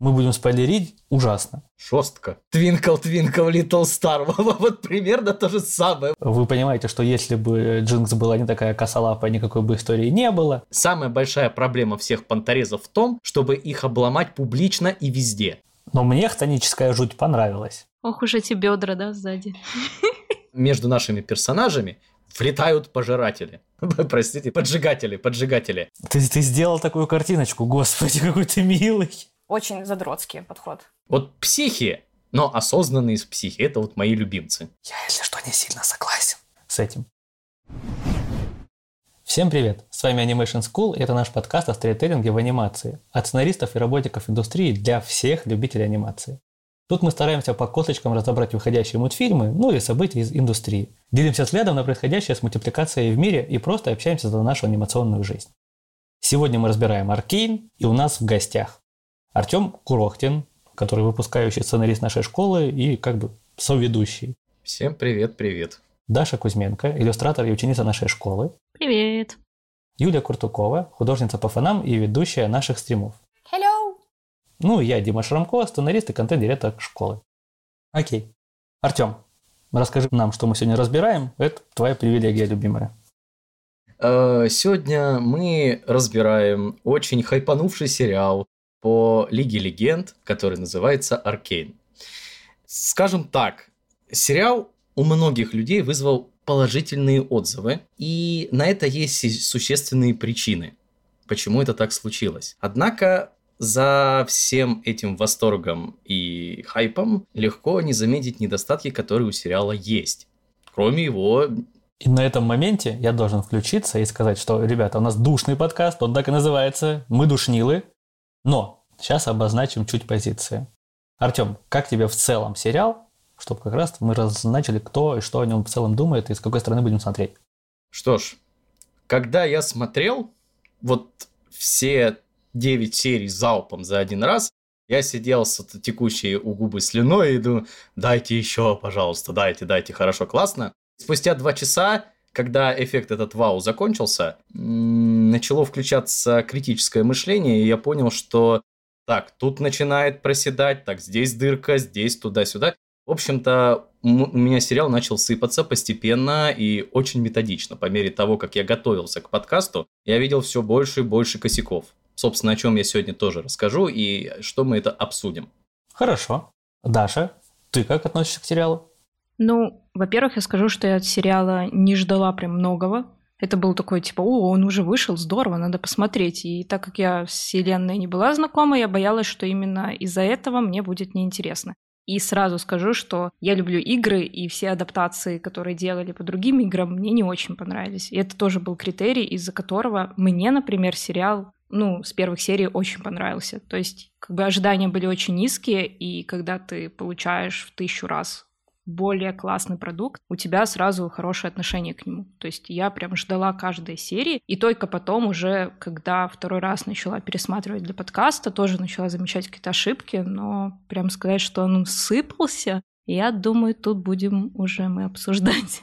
мы будем спойлерить ужасно. Жестко. Twinkle, twinkle, little star. Вот примерно то же самое. Вы понимаете, что если бы Джинкс была не такая косолапая, никакой бы истории не было. Самая большая проблема всех понторезов в том, чтобы их обломать публично и везде. Но мне хтоническая жуть понравилась. Ох уж эти бедра, да, сзади. Между нашими персонажами влетают пожиратели. Простите, поджигатели, поджигатели. Ты, ты сделал такую картиночку, господи, какой ты милый. Очень задротский подход. Вот психи, но осознанные из психи, это вот мои любимцы. Я, если что, не сильно согласен с этим. Всем привет! С вами Animation School, и это наш подкаст о сторителлинге в анимации. От сценаристов и работников индустрии для всех любителей анимации. Тут мы стараемся по косточкам разобрать выходящие мультфильмы, ну или события из индустрии. Делимся взглядом на происходящее с мультипликацией в мире и просто общаемся за нашу анимационную жизнь. Сегодня мы разбираем Аркейн, и у нас в гостях Артем Курохтин, который выпускающий сценарист нашей школы и как бы соведущий. Всем привет, привет. Даша Кузьменко, иллюстратор и ученица нашей школы. Привет. Юлия Куртукова, художница по фонам и ведущая наших стримов. Hello! Ну, я Дима Шрамко, сценарист и контент-директор школы. Окей. Артем, расскажи нам, что мы сегодня разбираем. Это твоя привилегия, любимая. Э, сегодня мы разбираем очень хайпанувший сериал по Лиге Легенд, который называется Аркейн. Скажем так, сериал у многих людей вызвал положительные отзывы, и на это есть существенные причины, почему это так случилось. Однако за всем этим восторгом и хайпом легко не заметить недостатки, которые у сериала есть. Кроме его и на этом моменте я должен включиться и сказать, что, ребята, у нас душный подкаст, он так и называется, мы душнилы, но сейчас обозначим чуть позиции. Артем, как тебе в целом сериал, чтобы как раз мы разначили, кто и что о нем в целом думает и с какой стороны будем смотреть? Что ж, когда я смотрел вот все 9 серий залпом за один раз, я сидел с текущей у губы слюной и думаю, дайте еще, пожалуйста, дайте, дайте, хорошо, классно. Спустя два часа когда эффект этот вау закончился, начало включаться критическое мышление, и я понял, что так, тут начинает проседать, так, здесь дырка, здесь туда-сюда. В общем-то, у меня сериал начал сыпаться постепенно и очень методично. По мере того, как я готовился к подкасту, я видел все больше и больше косяков. Собственно, о чем я сегодня тоже расскажу и что мы это обсудим. Хорошо. Даша, ты как относишься к сериалу? Ну, во-первых, я скажу, что я от сериала не ждала прям многого. Это был такой, типа, о, он уже вышел, здорово, надо посмотреть. И так как я с вселенной не была знакома, я боялась, что именно из-за этого мне будет неинтересно. И сразу скажу, что я люблю игры, и все адаптации, которые делали по другим играм, мне не очень понравились. И это тоже был критерий, из-за которого мне, например, сериал ну, с первых серий очень понравился. То есть, как бы ожидания были очень низкие, и когда ты получаешь в тысячу раз более классный продукт, у тебя сразу хорошее отношение к нему. То есть я прям ждала каждой серии, и только потом уже, когда второй раз начала пересматривать для подкаста, тоже начала замечать какие-то ошибки, но прям сказать, что он сыпался, я думаю, тут будем уже мы обсуждать.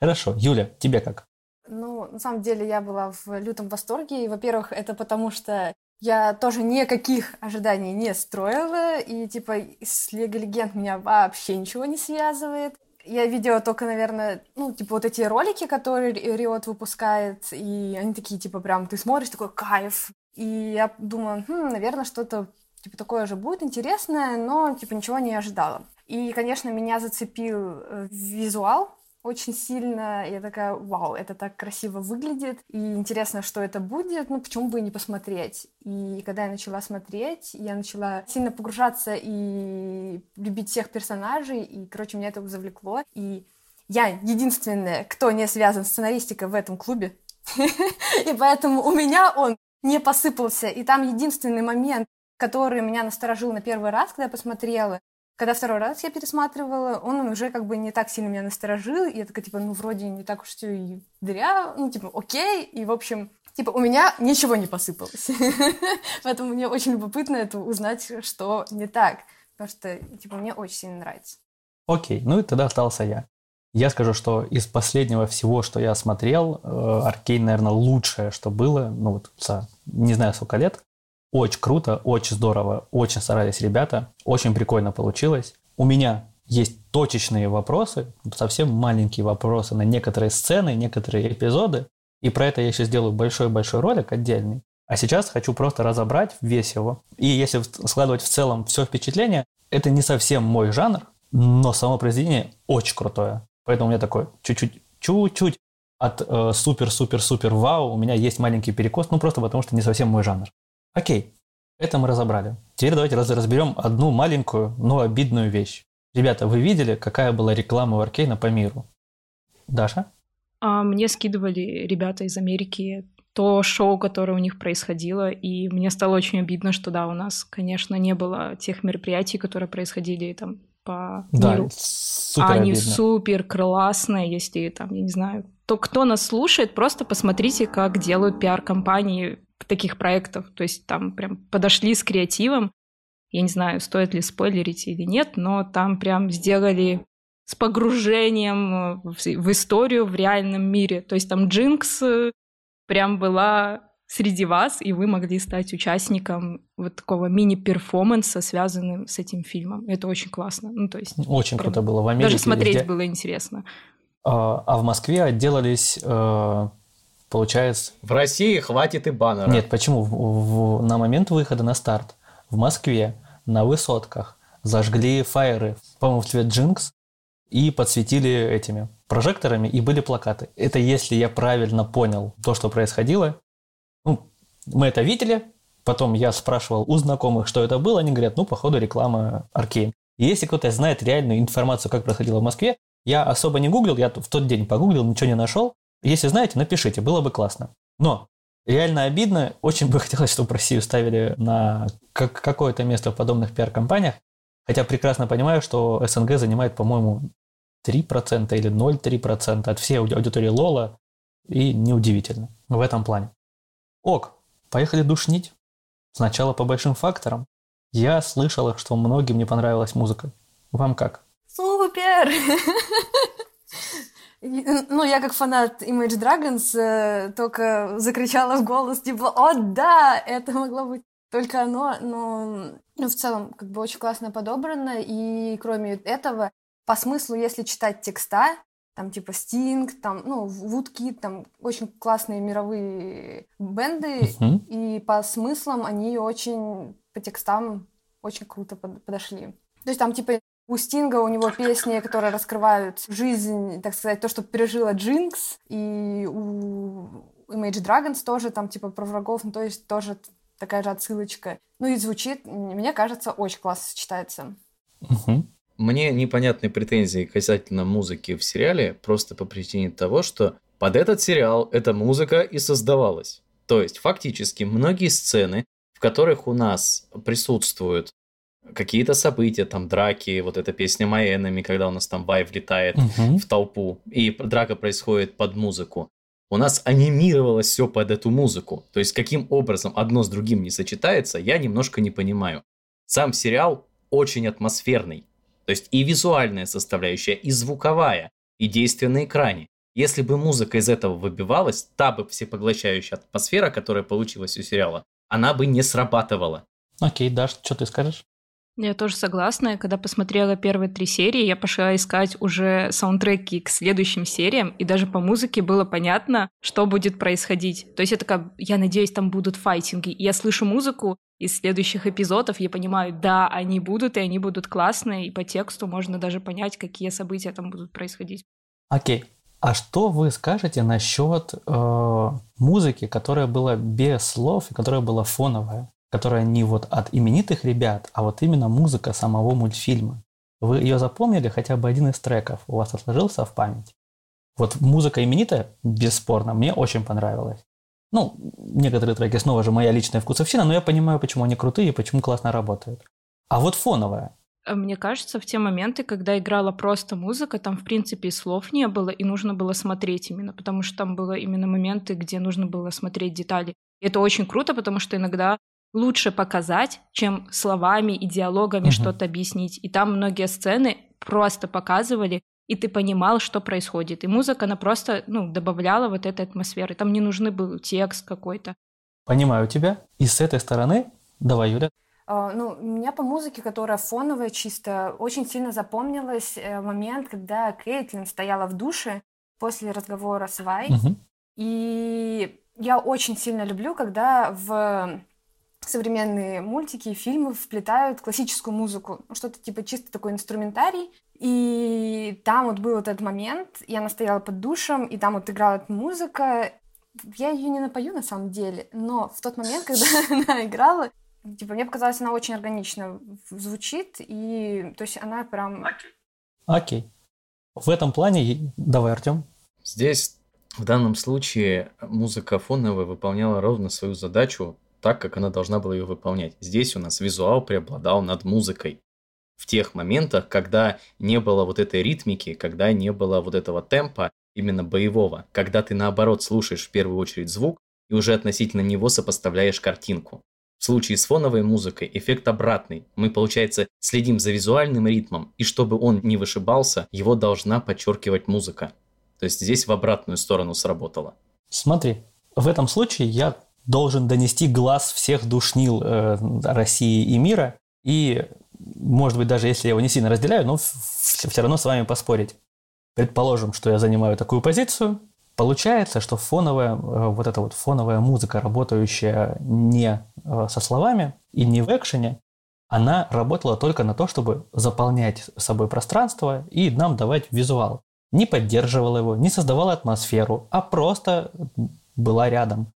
Хорошо. Юля, тебе как? Ну, на самом деле я была в лютом восторге. И, во-первых, это потому что я тоже никаких ожиданий не строила, и, типа, с Лего Легенд меня вообще ничего не связывает. Я видела только, наверное, ну, типа, вот эти ролики, которые Риот выпускает, и они такие, типа, прям, ты смотришь, такой кайф. И я думала, хм, наверное, что-то, типа, такое же будет интересное, но, типа, ничего не ожидала. И, конечно, меня зацепил э, визуал, очень сильно. Я такая, вау, это так красиво выглядит. И интересно, что это будет. Ну, почему бы и не посмотреть? И когда я начала смотреть, я начала сильно погружаться и любить всех персонажей. И, короче, меня это завлекло. И я единственная, кто не связан с сценаристикой в этом клубе. И поэтому у меня он не посыпался. И там единственный момент, который меня насторожил на первый раз, когда я посмотрела, когда второй раз я пересматривала, он уже как бы не так сильно меня насторожил, и я такая, типа, ну, вроде не так уж все и дыря, ну, типа, окей, и, в общем, типа, у меня ничего не посыпалось. Поэтому мне очень любопытно это узнать, что не так, потому что, типа, мне очень сильно нравится. Окей, ну и тогда остался я. Я скажу, что из последнего всего, что я смотрел, э, Аркейн, наверное, лучшее, что было, ну вот за не знаю сколько лет. Очень круто, очень здорово, очень старались ребята, очень прикольно получилось. У меня есть точечные вопросы, совсем маленькие вопросы на некоторые сцены, некоторые эпизоды. И про это я еще сделаю большой-большой ролик отдельный. А сейчас хочу просто разобрать весь его. И если складывать в целом все впечатление, это не совсем мой жанр, но само произведение очень крутое. Поэтому у меня такой чуть-чуть, чуть-чуть от супер-супер-супер вау у меня есть маленький перекос, ну просто потому что не совсем мой жанр. Окей, это мы разобрали. Теперь давайте разберем одну маленькую, но обидную вещь. Ребята, вы видели, какая была реклама у Аркейна по миру? Даша? А мне скидывали ребята из Америки то шоу, которое у них происходило, и мне стало очень обидно, что да, у нас, конечно, не было тех мероприятий, которые происходили там по да, миру. Супер они обидно. супер классные, если там, я не знаю, то кто нас слушает, просто посмотрите, как делают пиар-компании таких проектов. То есть там прям подошли с креативом. Я не знаю, стоит ли спойлерить или нет, но там прям сделали с погружением в, в историю в реальном мире. То есть там Джинкс э, прям была среди вас, и вы могли стать участником вот такого мини-перформанса, связанным с этим фильмом. Это очень классно. Ну, то есть Очень прям круто было в Америке. даже смотреть везде. было интересно. А, а в Москве отделались, э, получается... В России хватит и баннера. Нет, почему? В- в- на момент выхода на старт в Москве на высотках зажгли фаеры, по-моему, в цвет Джинкс, и подсветили этими прожекторами, и были плакаты. Это если я правильно понял то, что происходило. Ну, мы это видели, потом я спрашивал у знакомых, что это было, они говорят, ну, походу, реклама Аркейн. Если кто-то знает реальную информацию, как происходило в Москве, я особо не гуглил, я в тот день погуглил, ничего не нашел. Если знаете, напишите, было бы классно. Но реально обидно, очень бы хотелось, чтобы Россию ставили на как- какое-то место в подобных пиар-компаниях, хотя прекрасно понимаю, что СНГ занимает, по-моему, 3% или 0,3% от всей ауди- аудитории Лола, и неудивительно в этом плане. Ок, поехали душнить. Сначала по большим факторам. Я слышала, что многим не понравилась музыка. Вам как? Супер! Ну, я как фанат Image Dragons э, только закричала в голос, типа, о, да, это могло быть только оно, но ну, в целом как бы очень классно подобрано, и кроме этого, по смыслу, если читать текста, там типа Sting, там, ну, Woodkid, там очень классные мировые бенды, Мгм. и по смыслам они очень, по текстам очень круто под- подошли. То есть там типа у Стинга у него песни, которые раскрывают жизнь, так сказать, то, что пережила Джинкс, и у Image Dragons тоже там типа про врагов, ну то есть тоже такая же отсылочка. Ну и звучит, мне кажется, очень классно сочетается. Мгм. Мне непонятны претензии касательно музыки в сериале, просто по причине того, что под этот сериал эта музыка и создавалась. То есть, фактически, многие сцены, в которых у нас присутствуют какие-то события, там драки, вот эта песня My Enemy, когда у нас там Вай влетает Мгм. в толпу, и драка происходит под музыку. У нас анимировалось все под эту музыку. То есть, каким образом одно с другим не сочетается, я немножко не понимаю. Сам сериал очень атмосферный. То есть и визуальная составляющая, и звуковая, и действие на экране. Если бы музыка из этого выбивалась, та бы всепоглощающая атмосфера, которая получилась у сериала, она бы не срабатывала. Окей, Даш, что ты скажешь? Я тоже согласна. Когда посмотрела первые три серии, я пошла искать уже саундтреки к следующим сериям, и даже по музыке было понятно, что будет происходить. То есть я такая, я надеюсь, там будут файтинги. И я слышу музыку из следующих эпизодов, я понимаю, да, они будут, и они будут классные, и по тексту можно даже понять, какие события там будут происходить. Окей. А что вы скажете насчет э, музыки, которая была без слов и которая была фоновая, которая не вот от именитых ребят, а вот именно музыка самого мультфильма? Вы ее запомнили хотя бы один из треков? У вас отложился в память? Вот музыка именитая, бесспорно, мне очень понравилась. Ну, некоторые треки снова же моя личная вкусовщина, но я понимаю, почему они крутые и почему классно работают. А вот фоновая, А Мне кажется, в те моменты, когда играла просто музыка, там, в принципе, и слов не было, и нужно было смотреть именно, потому что там было именно моменты, где нужно было смотреть детали. И это очень круто, потому что иногда лучше показать, чем словами и диалогами Мгм. что-то объяснить. И там многие сцены просто показывали, и ты понимал, что происходит. И музыка, она просто ну, добавляла вот этой атмосферы. Там не нужны был текст какой-то. Понимаю тебя. И с этой стороны Давай, Юля. А, ну, у меня по музыке, которая фоновая чисто, очень сильно запомнилась э, момент, когда Кейтлин стояла в душе после разговора с Вай. Мгм. И я очень сильно люблю, когда в современные мультики и фильмы вплетают классическую музыку. Ну, Что-то типа чисто такой инструментарий. И там вот был вот этот момент, и она стояла под душем, и там вот играла эта музыка. Я ее не напою на самом деле, но в тот момент, когда она играла, типа, мне показалось, она очень органично звучит, и то есть она прям... Окей. В этом плане... Давай, Артем. Здесь в данном случае музыка фоновая выполняла ровно свою задачу так, как она должна была ее выполнять. Здесь у нас визуал преобладал над музыкой. В тех моментах, когда не было вот этой ритмики, когда не было вот этого темпа, именно боевого, когда ты наоборот слушаешь в первую очередь звук и уже относительно него сопоставляешь картинку. В случае с фоновой музыкой эффект обратный. Мы, получается, следим за визуальным ритмом, и чтобы он не вышибался, его должна подчеркивать музыка. То есть здесь в обратную сторону сработало. Смотри, в этом случае я должен донести глаз всех душнил э, России и мира, и, может быть, даже если я его не сильно разделяю, но все равно с вами поспорить. Предположим, что я занимаю такую позицию, получается, что фоновая, э, вот эта вот фоновая музыка, работающая не э, со словами и не в экшене, она работала только на то, чтобы заполнять собой пространство и нам давать визуал. Не поддерживала его, не создавала атмосферу, а просто была рядом.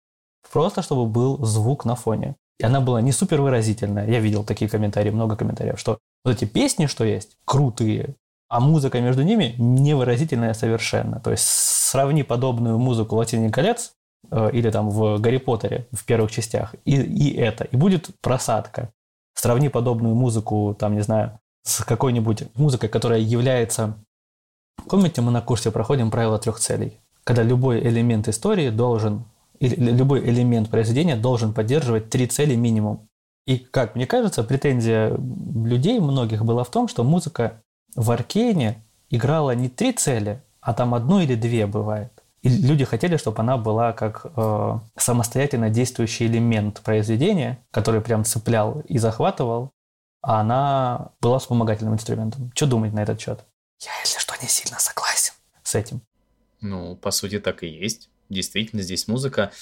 Просто чтобы был звук на фоне. И она была не супер выразительная. Я видел такие комментарии, много комментариев, что вот эти песни, что есть, крутые, а музыка между ними невыразительная совершенно. То есть сравни подобную музыку «Властелин колец» э, или там в «Гарри Поттере» в первых частях и, и это, и будет просадка. Сравни подобную музыку, там, не знаю, с какой-нибудь музыкой, которая является... Помните, мы на курсе проходим правила трех целей? Когда любой элемент истории должен, любой элемент произведения должен поддерживать три цели минимум. И, как мне кажется, претензия людей многих была в том, что музыка в Аркейне играла не три цели, а там одну или две бывает. И люди хотели, чтобы она была как э, самостоятельно действующий элемент произведения, который прям цеплял и захватывал, а она была вспомогательным инструментом. Что думать на этот счет? Я, если что, не сильно согласен с этим. Ну, по сути, так и есть. Действительно, здесь музыка.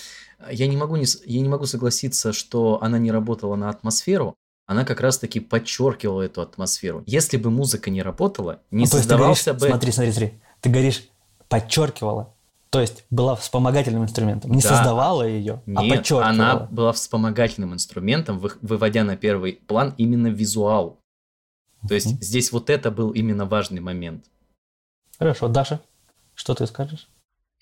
Я не могу, не, я не могу согласиться, что она не работала на атмосферу. Она как раз-таки подчеркивала эту атмосферу. Если бы музыка не работала, не есть ты создавался говоришь- бы... Смотри, смотри, смотри. Ты говоришь, подчеркивала. То есть была вспомогательным инструментом. Не Да. создавала ее, а Нет, подчеркивала. она была вспомогательным инструментом, вы- выводя на первый план именно визуал. То есть Мгм. здесь вот это был именно важный момент. Хорошо, Даша, что ты скажешь?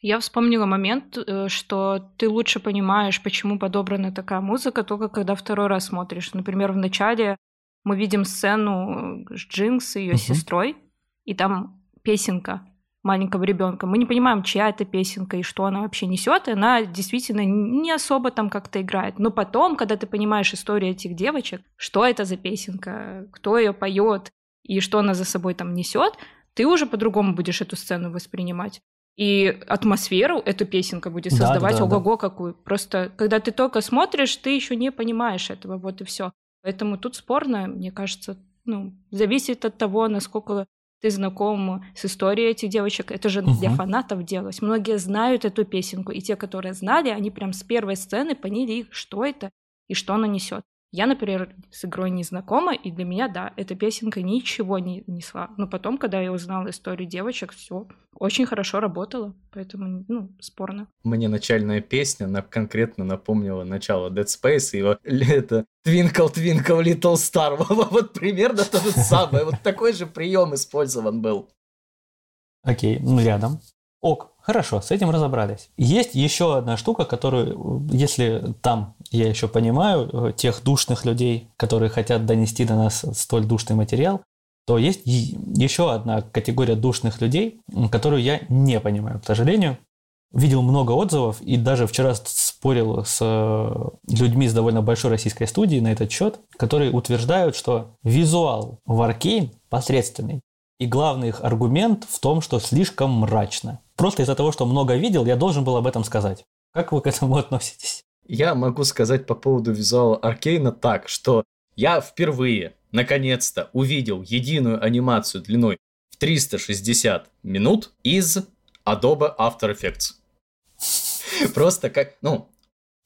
Я вспомнила момент, э, что ты лучше понимаешь, почему подобрана такая музыка, только когда второй раз смотришь. Например, в начале мы видим сцену э, с Джинкс и ее Мгм. сестрой, и там песенка маленького ребенка. Мы не понимаем, чья это песенка и что она вообще несет. И она действительно не особо там как-то играет. Но потом, когда ты понимаешь историю этих девочек, что это за песенка, кто ее поет и что она за собой там несет, ты уже по-другому будешь эту сцену воспринимать. И атмосферу эту песенка будет Да, да, создавать да, да. ого-го какую. Просто когда ты только смотришь, ты еще не понимаешь этого, вот и все. Поэтому тут спорно, мне кажется, ну, зависит от того, насколько ты знаком с историей этих девочек. Это же для Мгм. фанатов делалось. Многие знают эту песенку, и те, которые знали, они прям с первой сцены поняли, что это и что она несет. Я, например, с игрой не знакома, и для меня, да, эта песенка ничего не несла. Но потом, когда я узнала историю девочек, все очень хорошо работало, поэтому, ну, спорно. Мне начальная песня на, конкретно напомнила начало Dead Space, и его это Twinkle Twinkle Little Star. Вот примерно то же самое. Вот такой же прием использован был. Окей, ну рядом. Ок, хорошо, с этим разобрались. Есть еще одна штука, которую, если там, я еще понимаю, э, тех душных людей, которые хотят донести до нас столь душный материал, то есть еще одна категория душных людей, которую я не понимаю, к сожалению. Видел много отзывов и даже вчера с- спорил с э, людьми из довольно большой российской студии на этот счет, которые утверждают, что визуал в Аркейн посредственный. И главный их аргумент в том, что слишком мрачно. Просто из-за того, что много видел, я должен был об этом сказать. Как вы к этому относитесь? Я могу сказать по поводу визуала Аркейна так, что я впервые, наконец-то, увидел единую анимацию длиной в 360 минут из Adobe After Effects. Просто как, ну,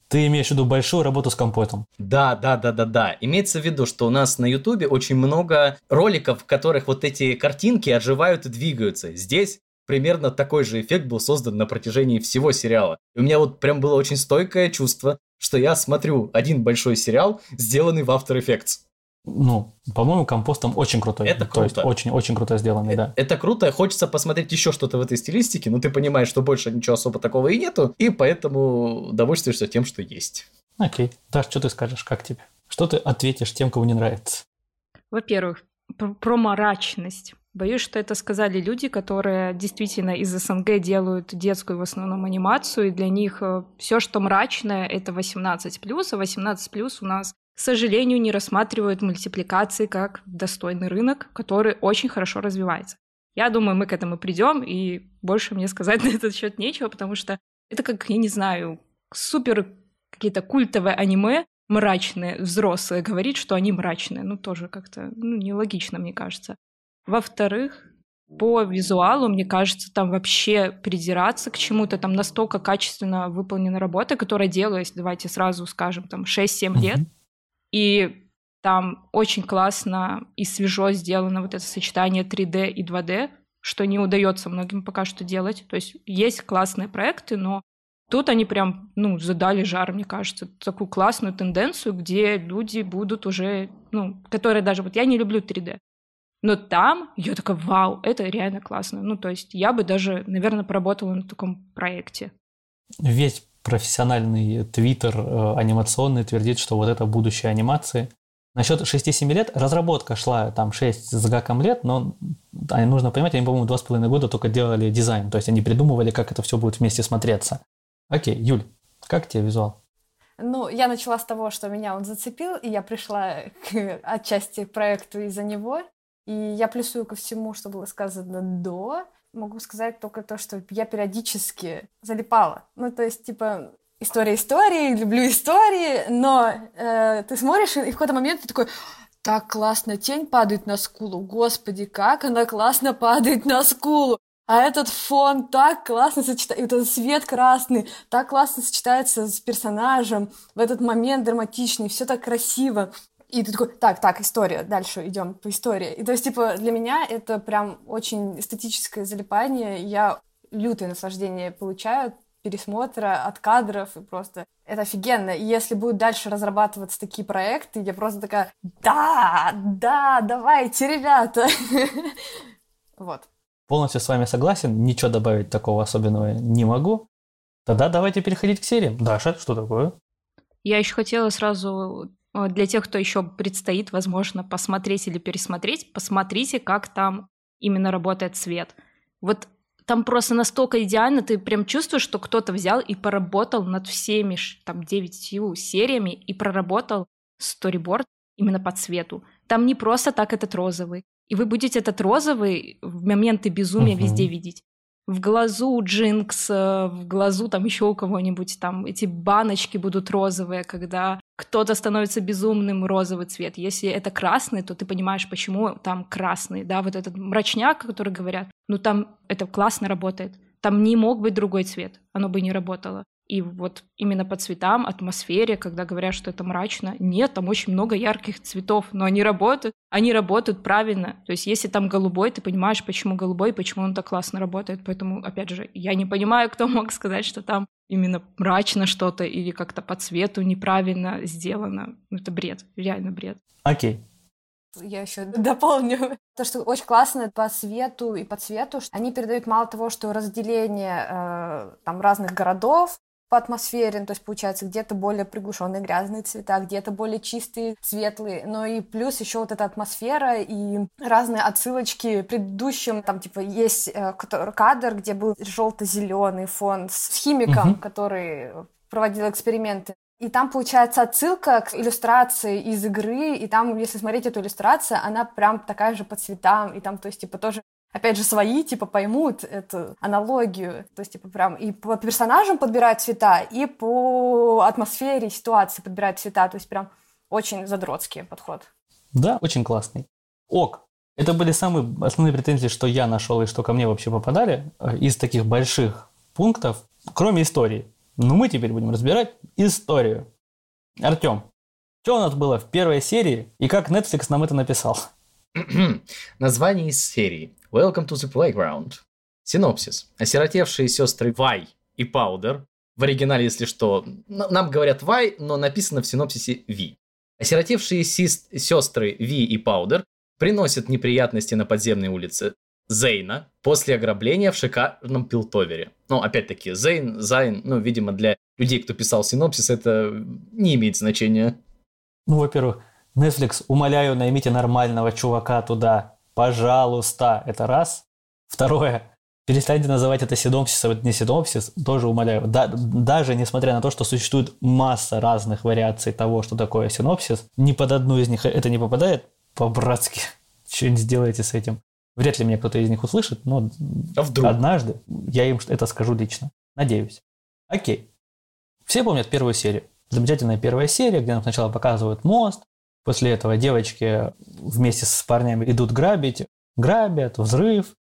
ты имеешь в виду большую работу с компотом? Да, да, да, да, да. Имеется в виду, что у нас на Ютубе очень много роликов, в которых вот эти картинки оживают и двигаются. Здесь примерно такой же эффект был создан на протяжении всего сериала. И у меня вот прям было очень стойкое чувство, что я смотрю один большой сериал, сделанный в After Effects. Ну, по-моему, компостом очень крутой. Это круто. То есть очень-очень круто сделанный, да. Это круто, хочется посмотреть еще что-то в этой стилистике, но ты понимаешь, что больше ничего особо такого и нету, и поэтому довольствуешься тем, что есть. Окей. Даш, что ты скажешь, как тебе? Что ты ответишь тем, кому не нравится? Во-первых, про мрачность. Боюсь, что это сказали люди, которые действительно из СНГ делают детскую в основном анимацию, и для них э, все, что мрачное, это 18+, а 18+, у нас к сожалению, не рассматривают мультипликации как достойный рынок, который очень хорошо развивается. Я думаю, мы к этому придем, и больше мне сказать на этот счет нечего, потому что это как, я не знаю, супер какие-то культовые аниме, мрачные, взрослые, говорить, что они мрачные. Ну, тоже как-то ну, нелогично, мне кажется. Во-вторых, по визуалу, мне кажется, там вообще придираться к чему-то, там настолько качественно выполнена работа, которая делалась, давайте сразу скажем, там 6-7 лет, mm-hmm и там очень классно и свежо сделано вот это сочетание 3D и 2D, что не удается многим пока что делать. То есть есть классные проекты, но тут они прям, ну, задали жар, мне кажется, такую классную тенденцию, где люди будут уже, ну, которые даже, вот я не люблю 3D, но там я такая, вау, это реально классно. Ну, то есть я бы даже, наверное, поработала на таком проекте. Весь профессиональный твиттер э, анимационный твердит, что вот это будущее анимации. Насчет 6-7 лет разработка шла там 6 с гаком лет, но нужно понимать, они, по-моему, 2,5 года только делали дизайн, то есть они придумывали, как это все будет вместе смотреться. Окей, Юль, как тебе визуал? Ну, я начала с того, что меня он зацепил, и я пришла к отчасти к проекту из-за него. И я плюсую ко всему, что было сказано до могу сказать только то, что я периодически залипала. Ну, то есть, типа, история истории, люблю истории, но э, ты смотришь, и в какой-то момент ты такой, так классно тень падает на скулу, господи, как она классно падает на скулу. А этот фон так классно сочетается, этот свет красный так классно сочетается с персонажем, в этот момент драматичный, все так красиво. И ты такой, так, так, история, дальше идем по истории. И то есть, типа, для меня это прям очень эстетическое залипание. Я лютое наслаждение получаю от пересмотра, от кадров, и просто это офигенно. И если будут дальше разрабатываться такие проекты, я просто такая, да, да, давайте, ребята. Вот. Полностью с вами согласен, ничего добавить такого особенного не могу. Тогда давайте переходить к сериям. Даша, что такое? Я еще хотела сразу для тех, кто еще предстоит, возможно, посмотреть или пересмотреть, посмотрите, как там именно работает свет. Вот там просто настолько идеально, ты прям чувствуешь, что кто-то взял и поработал над всеми там девятью сериями и проработал сториборд именно по цвету. Там не просто так этот розовый. И вы будете этот розовый в моменты безумия uh-huh. везде видеть в глазу у Джинкс, в глазу там еще у кого-нибудь, там эти баночки будут розовые, когда кто-то становится безумным розовый цвет. Если это красный, то ты понимаешь, почему там красный, да, вот этот мрачняк, который говорят, ну там это классно работает. Там не мог быть другой цвет, оно бы не работало. И вот именно по цветам, атмосфере, когда говорят, что это мрачно, нет, там очень много ярких цветов, но они работают, они работают правильно. То есть если там голубой, ты понимаешь, почему голубой, почему он так классно работает. Поэтому, опять же, я не понимаю, кто мог сказать, что там именно мрачно что-то или как-то по цвету неправильно сделано. Ну, это бред, реально бред. Окей, я еще дополню. То, что очень классно по свету и по цвету, они передают мало того, что разделение э, там разных городов, по атмосфере, ну, то есть получается где-то более приглушенные грязные цвета, где-то более чистые, светлые, но и плюс еще вот эта атмосфера и разные отсылочки предыдущим, там типа есть э, кадр, где был желто-зеленый фон с химиком, угу. который проводил эксперименты. И там получается отсылка к иллюстрации из игры, и там, если смотреть эту иллюстрацию, она прям такая же по цветам, и там, то есть, типа, тоже опять же, свои, типа, поймут эту аналогию. То есть, типа, прям и по персонажам подбирать цвета, и по атмосфере ситуации подбирать цвета. То есть, прям очень задротский подход. Да, очень классный. Ок. Это были самые основные претензии, что я нашел и что ко мне вообще попадали э, из таких больших пунктов, кроме истории. Но мы теперь будем разбирать историю. Артем, что у нас было в первой серии и как Netflix нам это написал? Название из серии Welcome to the Playground. Синопсис. Осиротевшие сестры Вай и Паудер. В оригинале, если что, нам говорят Вай, но написано в синопсисе Ви. Осиротевшие сестры Ви и Паудер приносят неприятности на подземной улице Зейна после ограбления в шикарном Пилтовере. Ну, опять-таки, Зейн, Зайн, ну, видимо, для людей, кто писал синопсис, это не имеет значения. Ну, во-первых, Netflix, умоляю, наймите нормального чувака туда. Пожалуйста. Это раз. Второе. Перестаньте называть это синопсисом, это не синопсис, тоже умоляю. Да, даже несмотря на то, что существует масса разных вариаций того, что такое синопсис, ни под одну из них это не попадает по-братски. Что-нибудь сделайте с этим. Вряд ли меня кто-то из них услышит, но а вдруг? однажды я им это скажу лично. Надеюсь. Окей. Все помнят первую серию. Замечательная первая серия, где нам сначала показывают мост, после этого девочки вместе с парнями идут грабить, грабят, взрыв.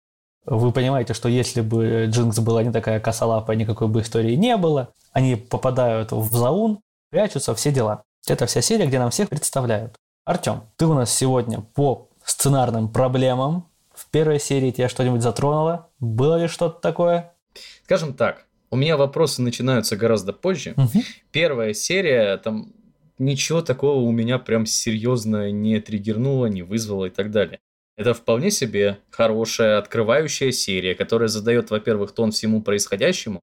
Вы понимаете, что если бы Джинкс была не такая косолапая, никакой бы истории не было, они попадают в заун, прячутся, все дела. Это вся серия, где нам всех представляют. Артем, ты у нас сегодня по сценарным проблемам. В первой серии тебя что-нибудь затронуло? Было ли что-то такое? Скажем так, у меня вопросы начинаются гораздо позже. Угу. Первая серия, там ничего такого у меня прям серьезно не триггернуло, не вызвало и так далее. Это вполне себе хорошая открывающая серия, которая задает, во-первых, тон всему происходящему,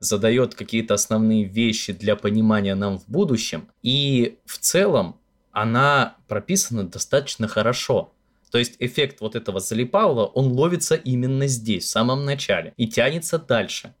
задает какие-то основные вещи для понимания нам в будущем, и в целом она прописана достаточно хорошо. То есть эффект вот этого залипаула, он ловится именно здесь, в самом начале, и тянется дальше.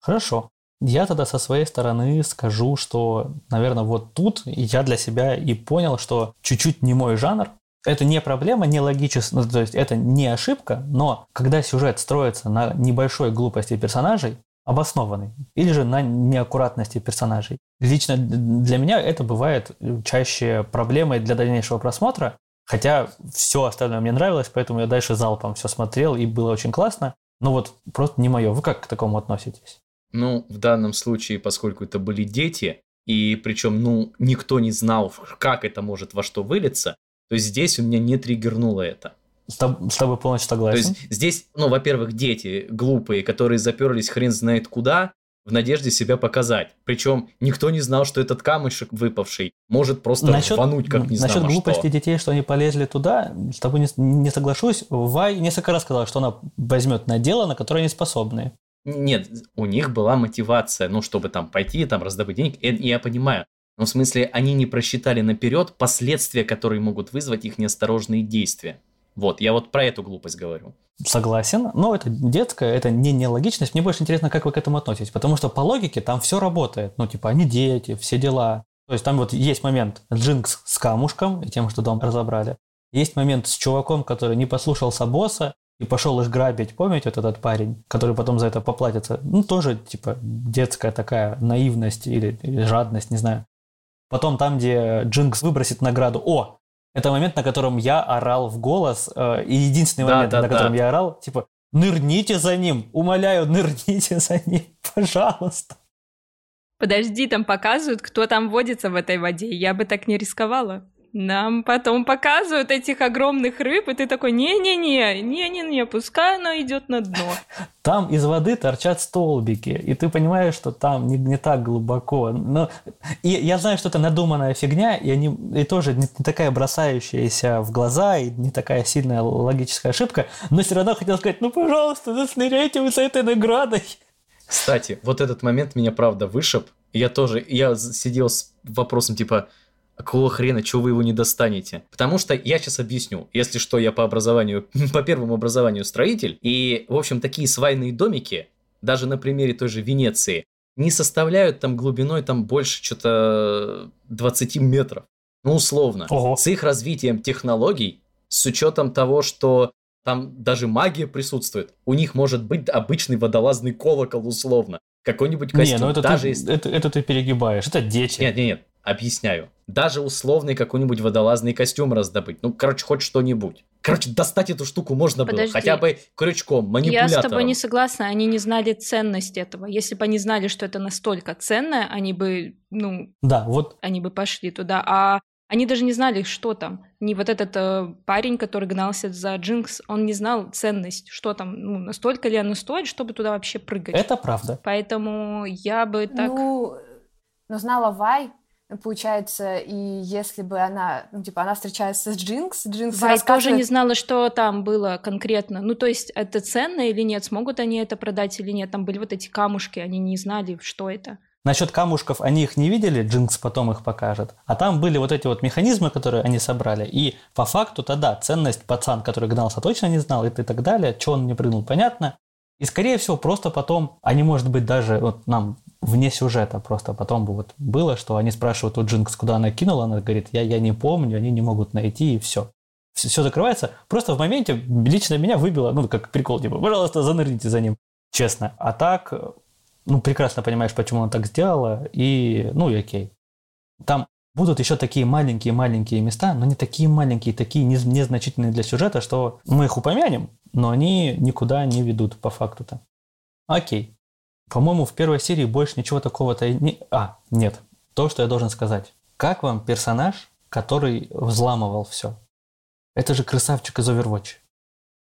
Хорошо. Я тогда со своей стороны скажу, что, наверное, вот тут я для себя и понял, что чуть-чуть не мой жанр. Это не проблема, не логическая, ну, то есть это не ошибка, но когда сюжет строится на небольшой глупости персонажей, обоснованный, или же на неаккуратности персонажей. Лично для меня это бывает чаще проблемой для дальнейшего просмотра, хотя все остальное мне нравилось, поэтому я дальше залпом все смотрел, и было очень классно. Но вот просто не мое. Вы как к такому относитесь? Ну, в данном случае, поскольку это были дети, и причем, ну, никто не знал, как это может во что вылиться, то есть здесь у меня не триггернуло это. С, тобой полностью согласен. То есть здесь, ну, во-первых, дети глупые, которые заперлись хрен знает куда, в надежде себя показать. Причем никто не знал, что этот камышек выпавший может просто насчет, рвануть, как не знаю Насчет глупости что. детей, что они полезли туда, с тобой не, не соглашусь. Вай несколько раз сказала, что она возьмет на дело, на которое они способны. Нет, у них была мотивация, ну, чтобы там пойти, там, раздобыть денег, и я понимаю. Но в смысле, они не просчитали наперед последствия, которые могут вызвать их неосторожные действия. Вот, я вот про эту глупость говорю. Согласен, но это детская, это не нелогичность. Мне больше интересно, как вы к этому относитесь, потому что по логике там все работает. Ну, типа, они дети, все дела. То есть там вот есть момент Джинкс с камушком и тем, что дом разобрали. Есть момент с чуваком, который не послушался босса и пошел их грабить. Помните вот этот парень, который потом за это поплатится? Ну, тоже, типа, детская такая наивность или, или жадность, не знаю. Потом там, где Джинкс выбросит награду. О, это момент, на котором я орал в голос. Э, и единственный да, момент, да, на котором да. я орал, типа, нырните за ним, умоляю, нырните за ним, пожалуйста. Подожди, там показывают, кто там водится в этой воде. Я бы так не рисковала. Нам потом показывают этих огромных рыб, и ты такой, не-не-не, не-не-не, пускай оно идет на дно. Там из воды торчат столбики, и ты понимаешь, что там не, не так глубоко. Но и я знаю, что это надуманная фигня, и, они, и тоже не, не такая бросающаяся в глаза, и не такая сильная логическая ошибка, но все равно хотел сказать, ну, пожалуйста, засмиряйте вы за этой наградой. Кстати, вот этот момент меня правда вышиб. Я тоже, я сидел с вопросом типа, а какого хрена, чего вы его не достанете? Потому что я сейчас объясню. Если что, я по образованию, по первому образованию строитель. И, в общем, такие свайные домики, даже на примере той же Венеции, не составляют там глубиной там больше что-то 20 метров. Ну, условно. Ого. С их развитием технологий, с учетом того, что Там даже магия присутствует. У них может быть обычный водолазный колокол условно. Какой-нибудь костюм. Не, ну это, даже ты, если... это, это ты перегибаешь. Это дети. Нет, нет, нет. Объясняю. Даже условный какой-нибудь водолазный костюм раздобыть. Ну, короче, хоть что-нибудь. Короче, достать эту штуку можно Подожди. было. Хотя бы крючком, манипулятором. Я с тобой не согласна, они не знали ценность этого. Если бы они знали, что это настолько ценное, они бы, ну, Да, вот они бы пошли туда. А они даже не знали, что там. Не вот этот э, парень, который гнался за Джинкс, он не знал ценность, что там, ну, настолько ли оно стоит, чтобы туда вообще прыгать. это правда. Поэтому я бы так... Ну, но знала Вай, получается, и если бы она, ну, типа, она встречается с Джинкс, Джинкс Вай тоже рассказывает- не знала, что там было конкретно. Ну, то есть, это ценно или нет, смогут они это продать или нет. Там были вот эти камушки, они не знали, что это. Насчет камушков они их не видели, Джинкс потом их покажет. А там были вот эти вот механизмы, которые они собрали. И по факту тогда ценность пацан, который гнался, точно не знал и так далее. Че он не прыгнул, понятно. И скорее всего просто потом, они может быть даже вот нам вне сюжета просто потом бы вот было, что они спрашивают у Джинкс, куда она кинула, она говорит, я, я не помню, они не могут найти и все. Все, закрывается. Просто в моменте лично меня выбило, ну как прикол, типа, пожалуйста, занырните за ним. Честно. А так, ну, прекрасно понимаешь, почему она так сделала, и, ну, и окей. Там будут еще такие маленькие-маленькие места, но не такие маленькие, такие нез- незначительные для сюжета, что мы их упомянем, но они никуда не ведут по факту-то. Окей. По-моему, в первой серии больше ничего такого-то и не... А, нет. То, что я должен сказать. Как вам персонаж, который взламывал все? Это же красавчик из Overwatch.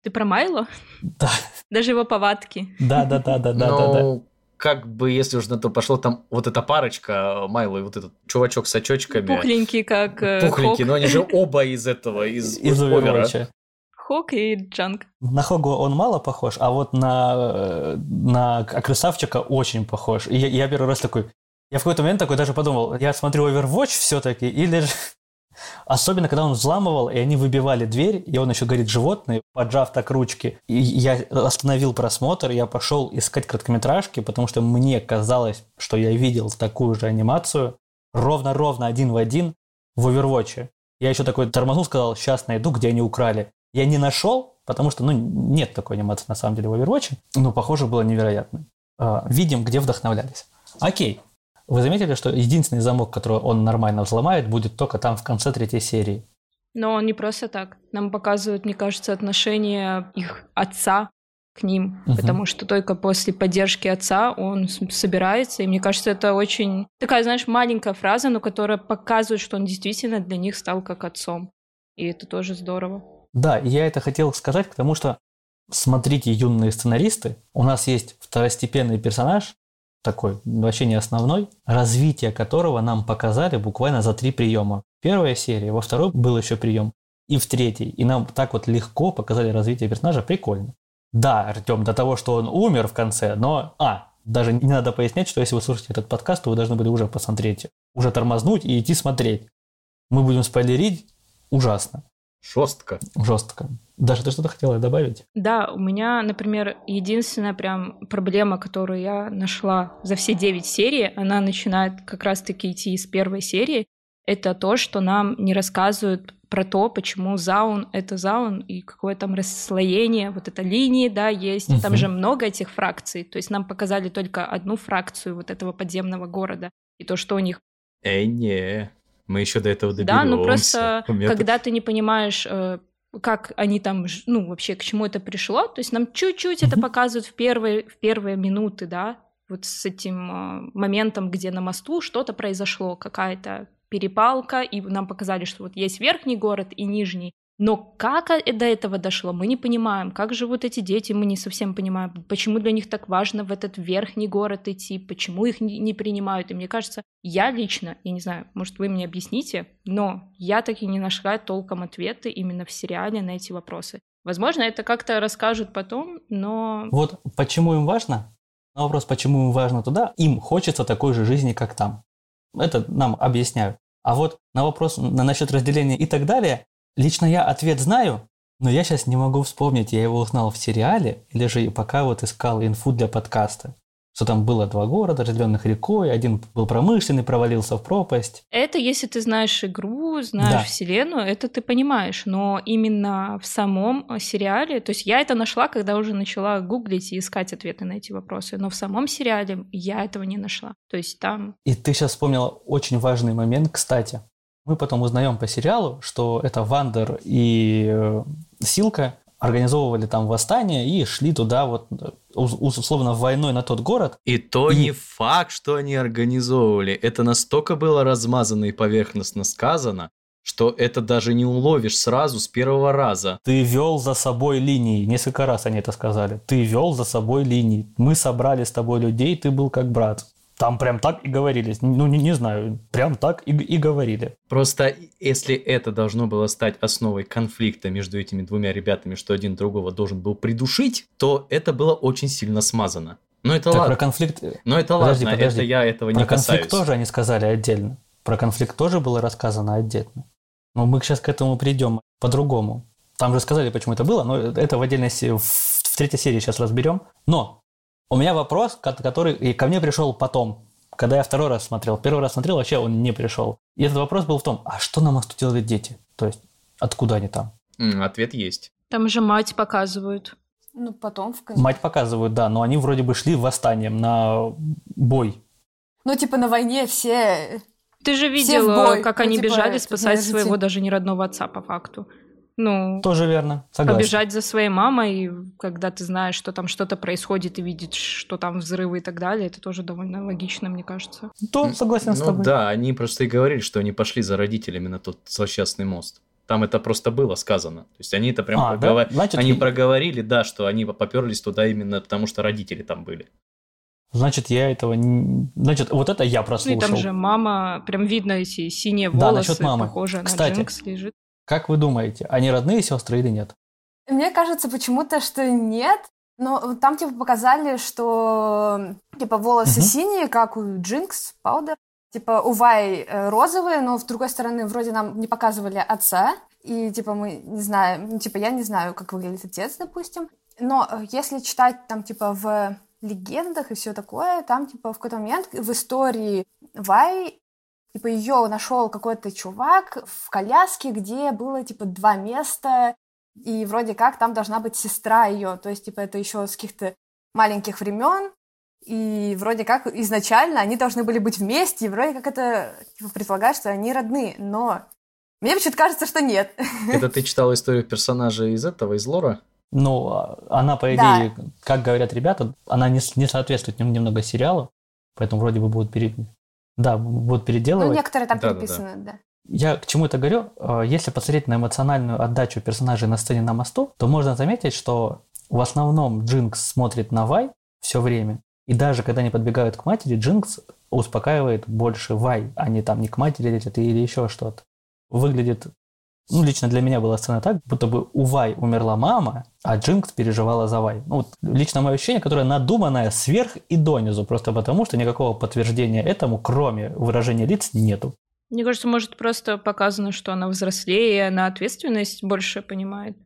Ты про Майло? Да, Даже его повадки. да, да, да, да, да, да, да. Ну, как бы, если уж на то пошло, там вот эта парочка, Майло и вот этот чувачок с очочками. Пухленький, как э, Пухленький, Хок. но они же оба из этого, из, Из Овера. Overwatch. Хок и Джанг. На Хогу он мало похож, а вот на, э, на красавчика очень похож. И я, я первый раз такой... Я в какой-то момент такой даже подумал, я смотрю Overwatch все-таки, или же... Особенно, когда он взламывал, и они выбивали дверь, и он еще говорит животные, поджав так ручки. И я остановил просмотр, я пошел искать короткометражки, потому что мне казалось, что я видел такую же анимацию, ровно-ровно один в один в Overwatch. Я еще такой тормознул, сказал, сейчас найду, где они украли. Я не нашел, потому что, ну, нет такой анимации на самом деле в Overwatch, но, похоже, было невероятно. А, Видим, где вдохновлялись. Окей. Вы заметили, что единственный замок, который он нормально взломает, будет только там в конце третьей серии? Но он не просто так. Нам показывают, мне кажется, отношение их отца к ним, Мгм. потому что только после поддержки отца он собирается, и мне кажется, это очень такая, знаешь, маленькая фраза, но которая показывает, что он действительно для них стал как отцом. И это тоже здорово. Да, я это хотел сказать, потому что, смотрите, юные сценаристы, у нас есть второстепенный персонаж, такой, вообще не основной, развитие которого нам показали буквально за три приема. Первая серия, во второй был еще прием, и в третьей. И нам так вот легко показали развитие персонажа, прикольно. Да, Артем, до того, что он умер в конце, но... А, даже не надо пояснять, что если вы слушаете этот подкаст, то вы должны были уже посмотреть, уже тормознуть и идти смотреть. Мы будем спойлерить ужасно. Жестко. Жестко. Даже ты что-то хотела добавить? Да, у меня, например, единственная прям проблема, которую я нашла за все девять серий, она начинает как раз-таки идти из первой серии, это то, что нам не рассказывают про то, почему заун — это заун, и какое там расслоение, вот эта линии, да, есть. Там Мгм. же много этих фракций. То есть нам показали только одну фракцию вот этого подземного города. И то, что у них Эй, не, мы еще до этого доберемся. да, ну просто, когда ты не понимаешь, э, как они там, ну, вообще, к чему это пришло, то есть нам чуть-чуть это Мгм. показывают в первые, в первые минуты, да, вот с этим э, моментом, где на мосту что-то произошло, какая-то перепалка, и нам показали, что вот есть верхний город и нижний, но как до этого дошло, мы не понимаем. Как живут эти дети, мы не совсем понимаем. Почему для них так важно в этот верхний город идти, почему их не принимают. И мне кажется, я лично, я не знаю, может, вы мне объясните, но я так и не нашла толком ответы именно в сериале на эти вопросы. Возможно, это как-то расскажут потом, но... Вот почему им важно? На вопрос, почему им важно туда, им хочется такой же жизни, как там. Это нам объясняют. А вот на вопрос на, насчет разделения и так далее, лично я ответ знаю, но я сейчас не могу вспомнить, я его узнал в сериале или же пока вот искал инфу для подкаста. что там было два города, разделенных рекой, один был промышленный, провалился в пропасть. Это если ты знаешь игру, знаешь да. вселенную, это ты понимаешь. Но именно в самом сериале, то есть я это нашла, когда уже начала гуглить и искать ответы на эти вопросы, но в самом сериале я этого не нашла. То есть там... И ты сейчас вспомнила очень важный момент, кстати. Мы потом узнаем по сериалу, что это Вандер и э, Силка организовывали там восстание и шли туда вот условно войной на тот город. И то и... не факт, что они организовывали. Это настолько было размазано и поверхностно сказано, что это даже не уловишь сразу с первого раза. Ты вел за собой линии. Несколько раз они это сказали. Ты вел за собой линии. Мы собрали с тобой людей, ты был как брат. Там прям так и говорили. Ну, не, не знаю, прям так и, и говорили. Просто если это должно было стать основой конфликта между этими двумя ребятами, что один другого должен был придушить, то это было очень сильно смазано. Но это так ладно. Про конфликт... Но это подожди, ладно, подожди. это я этого про не касаюсь. Про конфликт тоже они сказали отдельно. Про конфликт тоже было рассказано отдельно. Но мы сейчас к этому придем по-другому. Там же сказали, почему это было, но это в отдельности в, в третьей серии сейчас разберем. Но у меня вопрос, который и ко мне пришел потом, когда я второй раз смотрел. Первый раз смотрел, вообще он не пришел. И этот вопрос был в том, а что на мосту делали дети? То есть, откуда они там? ответ есть. Там же мать показывают. Ну, потом в конце. Мать показывают, да, но они вроде бы шли восстанием на бой. Ну, типа на войне все... Ты же видел, как ну, они типа, бежали спасать своего даже не родного отца, по факту. Ну, тоже верно, согласен. Побежать за своей мамой, когда ты знаешь, что там что-то происходит и видишь, что там взрывы и так далее, это тоже довольно логично, мне кажется. То согласен ну, с тобой. Да, они просто и говорили, что они пошли за родителями на тот злосчастный мост. Там это просто было сказано. То есть они это прям а, проговор... да? Значит, они и... проговорили, да, что они поперлись туда именно потому, что родители там были. Значит, я этого не... Значит, вот это я прослушал. Ну и там же мама, прям видно эти синие волосы, да, насчет мамы. похожие Кстати, на Джинкс лежит. Как вы думаете, они родные сестры или нет? Мне кажется почему-то, что нет. Но там типа показали, что типа волосы угу. синие, как у Джинкс, Паудер. Типа у Вай э, розовые, но с другой стороны вроде нам не показывали отца. И типа мы не знаем, ну, типа я не знаю, как выглядит отец, допустим. Но э, если читать там типа в легендах и все такое, там типа в какой-то момент в истории Вай Типа ее нашел какой-то чувак в коляске, где было типа два места, и вроде как там должна быть сестра ее. То есть, типа, это еще с каких-то маленьких времен. И вроде как изначально они должны были быть вместе, и вроде как это типа, предполагает, что они родные. Но мне почему-то кажется, что нет. Это ты читала историю персонажа из этого, из лора? Ну, а, она, по идее, да. как говорят ребята, она не, не соответствует немного сериалу, поэтому вроде бы будут перед, да, будут переделывать. Ну, некоторые там да, переписаны, да, да. Я к чему это говорю? Э, если посмотреть на эмоциональную отдачу персонажей на сцене на мосту, то можно заметить, что в основном Джинкс смотрит на Вай все время. И даже когда они подбегают к матери, Джинкс успокаивает больше Вай, а не там не к матери летят или еще что-то. Выглядит ну, лично для меня была сцена так, будто бы у Вай умерла мама, а Джинкс переживала за Вай. Ну, вот лично мое ощущение, которое надуманное сверх и донизу, просто потому что никакого подтверждения этому, кроме выражения лиц, нету. Мне кажется, может, просто показано, что она взрослее, и она ответственность больше понимает.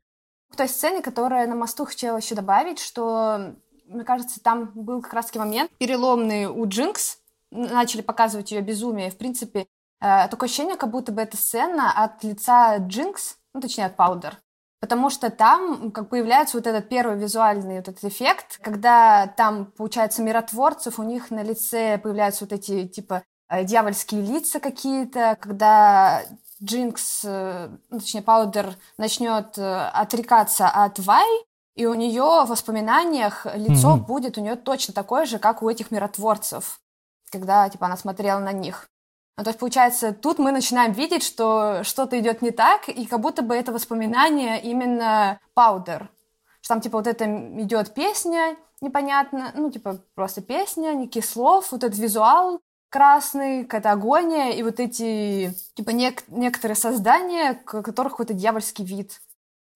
В той сцене, которая на мосту хотела еще добавить, что, мне кажется, там был как раз-таки момент переломный у Джинкс, начали показывать ее безумие. В принципе, такое ощущение, как будто бы эта сцена от лица Джинкс, ну, точнее, от Паудер. Потому что там как появляется вот этот первый визуальный вот этот эффект, когда там, получается, миротворцев, у них на лице появляются вот эти, типа, э, дьявольские лица какие-то, когда Джинкс, э, ну, точнее, Паудер начнет отрекаться от Вай, и у нее в воспоминаниях лицо mm-hmm. будет у нее точно такое же, как у этих миротворцев, когда, типа, она смотрела на них. Ну, то есть, получается, тут мы начинаем видеть, что что-то идет не так, и как будто бы это воспоминание именно Паудер. Что там, типа, вот это идет песня непонятно, ну, типа, просто песня, никаких слов, вот этот визуал красный, какая-то агония, и вот эти, типа, нек- некоторые создания, у которых какой-то дьявольский вид.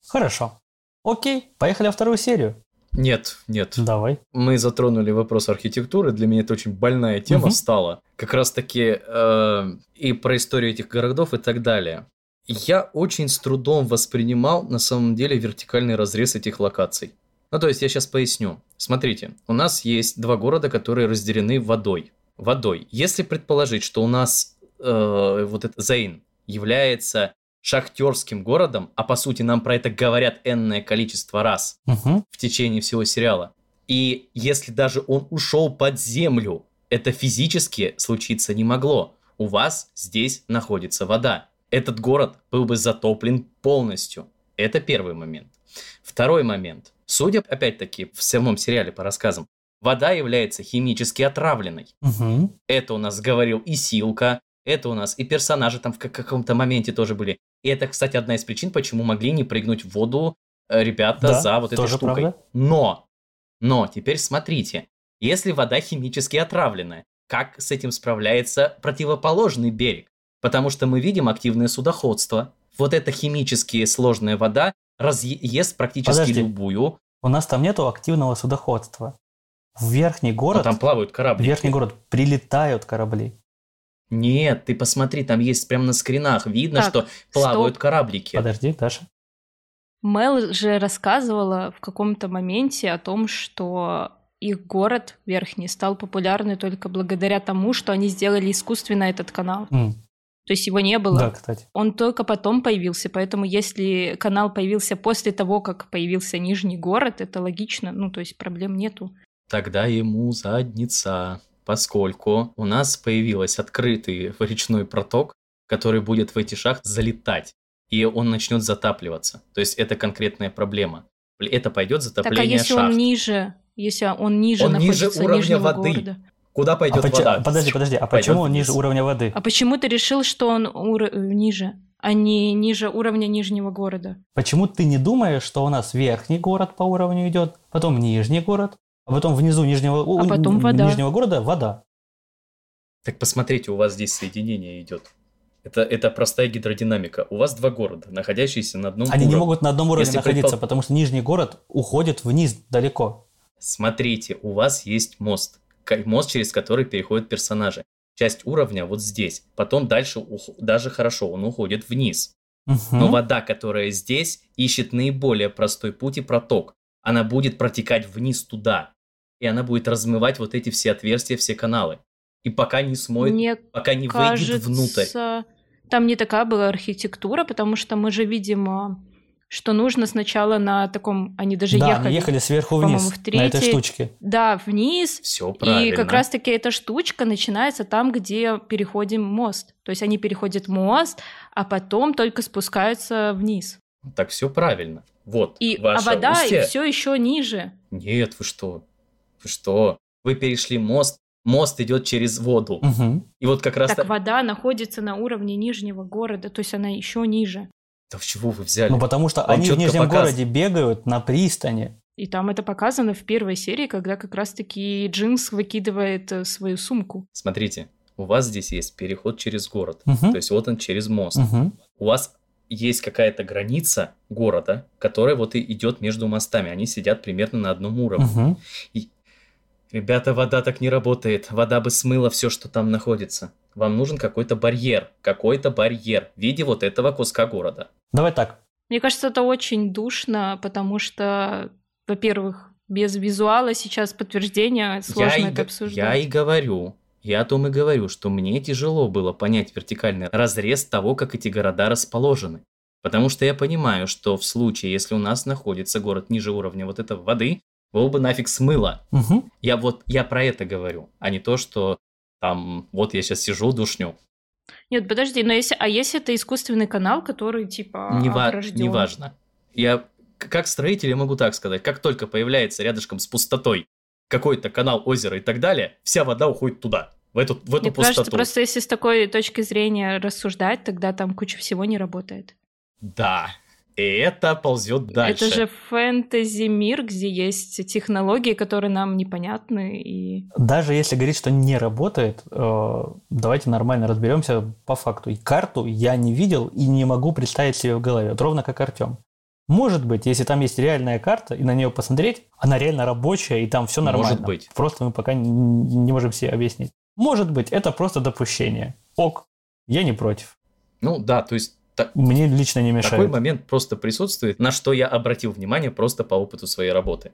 Хорошо. Окей, поехали во вторую серию. Нет, нет. Давай. Мы затронули вопрос архитектуры. Для меня это очень больная тема угу. стала. Как раз таки э, и про историю этих городов и так далее. Я очень с трудом воспринимал на самом деле вертикальный разрез этих локаций. Ну, то есть я сейчас поясню. Смотрите, у нас есть два города, которые разделены водой. Водой. Если предположить, что у нас э, вот этот Зейн является шахтерским городом, а по сути нам про это говорят энное количество раз Угу. в течение всего сериала. И если даже он ушел под землю, это физически случиться не могло. У вас здесь находится вода. Этот город был бы затоплен полностью. Это первый момент. Второй момент. Судя, опять-таки, в самом сериале по рассказам, вода является химически отравленной. Угу. Это у нас говорил и Силка, это у нас и персонажи там в как- каком-то моменте тоже были. И это, кстати, одна из причин, почему могли не прыгнуть в воду э, ребята Да, за вот этой тоже штукой. правда. Но, но, теперь смотрите, если вода химически отравленная, как с этим справляется противоположный берег? Потому что мы видим активное судоходство. Вот эта химически сложная вода разъест практически Подожди. любую. У нас там нету активного судоходства. В верхний Но город, там плавают в корабли. верхний город прилетают корабли. Нет, ты посмотри, там есть прямо на скринах видно, Так, что плавают стоп. кораблики. Подожди, Даша. Мел же рассказывала в каком-то моменте о том, что их город верхний стал популярный только благодаря тому, что они сделали искусственно этот канал. М, То есть его не было. Да, кстати. Он только потом появился, поэтому если канал появился после того, как появился Нижний город, это логично, ну то есть проблем нету. Тогда ему задница, поскольку у нас появился открытый речной проток, который будет в эти шахты залетать, и он начнет затапливаться. То есть это конкретная проблема. Это пойдет Так а затопление если шахт. он ниже, если он ниже Он ниже находится уровня воды. города? Куда А пойдет поч- вода? Подожди, подожди, а Пойдет почему он вниз. ниже уровня воды? А почему ты решил, что он ур- э, ниже, а не ниже уровня Нижнего города? Почему ты не думаешь, что у нас верхний город по уровню идет, потом нижний город, а потом внизу нижнего, у- А потом вода. нижнего города вода? Так посмотрите, у вас здесь соединение идет. Это, это простая гидродинамика. У вас два города, находящиеся на одном Они не уровне. могут на одном уровне Если находиться, предпол- потому что нижний город уходит вниз далеко. Смотрите, у вас есть мост. Мост, через который переходят персонажи. Часть уровня вот здесь. Потом дальше ух- даже хорошо, он уходит вниз. Мгм. Но вода, которая здесь, ищет наиболее простой путь и проток. Она будет протекать вниз туда. И она будет размывать вот эти все отверстия, все каналы. И пока не смоет, Мне пока не выйдет внутрь. кажется, там не такая была архитектура, потому что мы же видим, а, что нужно сначала на таком... Они даже да, ехали. они ехали сверху вниз в на этой третьей- штучке. Да, вниз. Все правильно. И как раз-таки эта штучка начинается там, где переходим мост. То есть они переходят мост, а потом только спускаются вниз. Так все правильно. Вот, И, а ваше вода устье- все еще ниже. Нет, вы что? Вы что? Вы перешли мост, мост идет через воду. Мгм. И вот как раз... Так та- вода находится на уровне нижнего города, то есть она еще ниже. Да с чего вы взяли? Ну, потому что Он они в Нижнем показывает. городе бегают на пристани. И там это показано в первой серии, когда как раз-таки Джинс выкидывает э, свою сумку. Смотрите, у вас здесь есть переход через город. Мгм. То есть вот он через мост. Мгм. У вас есть какая-то граница города, которая вот и идет между мостами. Они сидят примерно на одном уровне. Мгм. Ребята, вода так не работает. Вода бы смыла все, что там находится. Вам нужен какой-то барьер. Какой-то барьер в виде вот этого куска города. Давай так. Мне кажется, это очень душно, потому что, во-первых, без визуала сейчас подтверждения сложно я, и, это г- обсуждать. я и говорю, я о том и говорю, что мне тяжело было понять вертикальный разрез того, как эти города расположены. Потому что я понимаю, что в случае, если у нас находится город ниже уровня вот этой воды, его бы нафиг смыло. Мгм. Я вот, я про это говорю, а не то, что там, вот я сейчас сижу, душню. Нет, подожди, но если, а если это искусственный канал, который типа огражден? неважно. Я, как строитель, я могу так сказать, как только появляется рядышком с пустотой какой-то канал, озеро и так далее, вся вода уходит туда, в эту, в эту Мне кажется, пустоту. просто если с такой точки зрения рассуждать, тогда там куча всего не работает. Да, и это ползет дальше. Это же фэнтези мир, где есть технологии, которые нам непонятны, и Даже если говорить, что не работает, э, давайте нормально разберемся по факту. И карту я не видел и не могу представить себе в голове, вот ровно как Артем. Может быть, если там есть реальная карта, и на нее посмотреть, она реально рабочая, и там все Может нормально. быть. Просто мы пока не, можем себе объяснить. Может быть, это просто допущение. Ок, я не против. Ну да, то есть та- Мне лично не мешает. такой момент просто присутствует, на что я обратил внимание просто по опыту своей работы.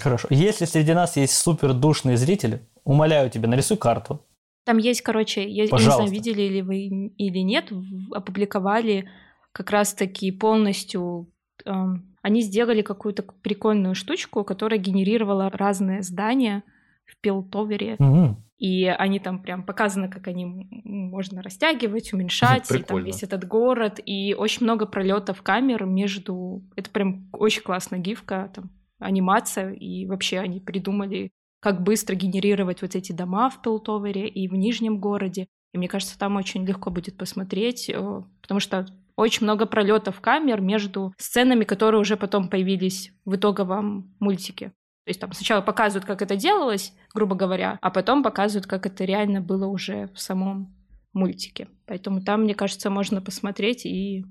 Хорошо. Если среди нас есть супер душные зрители, умоляю тебя, нарисуй карту. Там есть, короче, я, я не Пожалуйста. знаю, видели ли вы или нет, опубликовали как раз-таки полностью... они сделали какую-то прикольную штучку, которая генерировала разные здания в Пилтовере. Мгм. И они там прям показаны, как они можно растягивать, уменьшать, и там весь этот город, и очень много пролетов камер между... Это прям очень классная гифка, там, анимация, и вообще они придумали, как быстро генерировать вот эти дома в Пилтовере и в Нижнем городе. И мне кажется, там очень легко будет посмотреть, э, потому что очень много пролетов камер между сценами, которые уже потом появились в итоговом мультике. То есть там сначала показывают, как это делалось, грубо говоря, а потом показывают, как это реально было уже в самом мультике. Поэтому там, мне кажется, можно посмотреть и,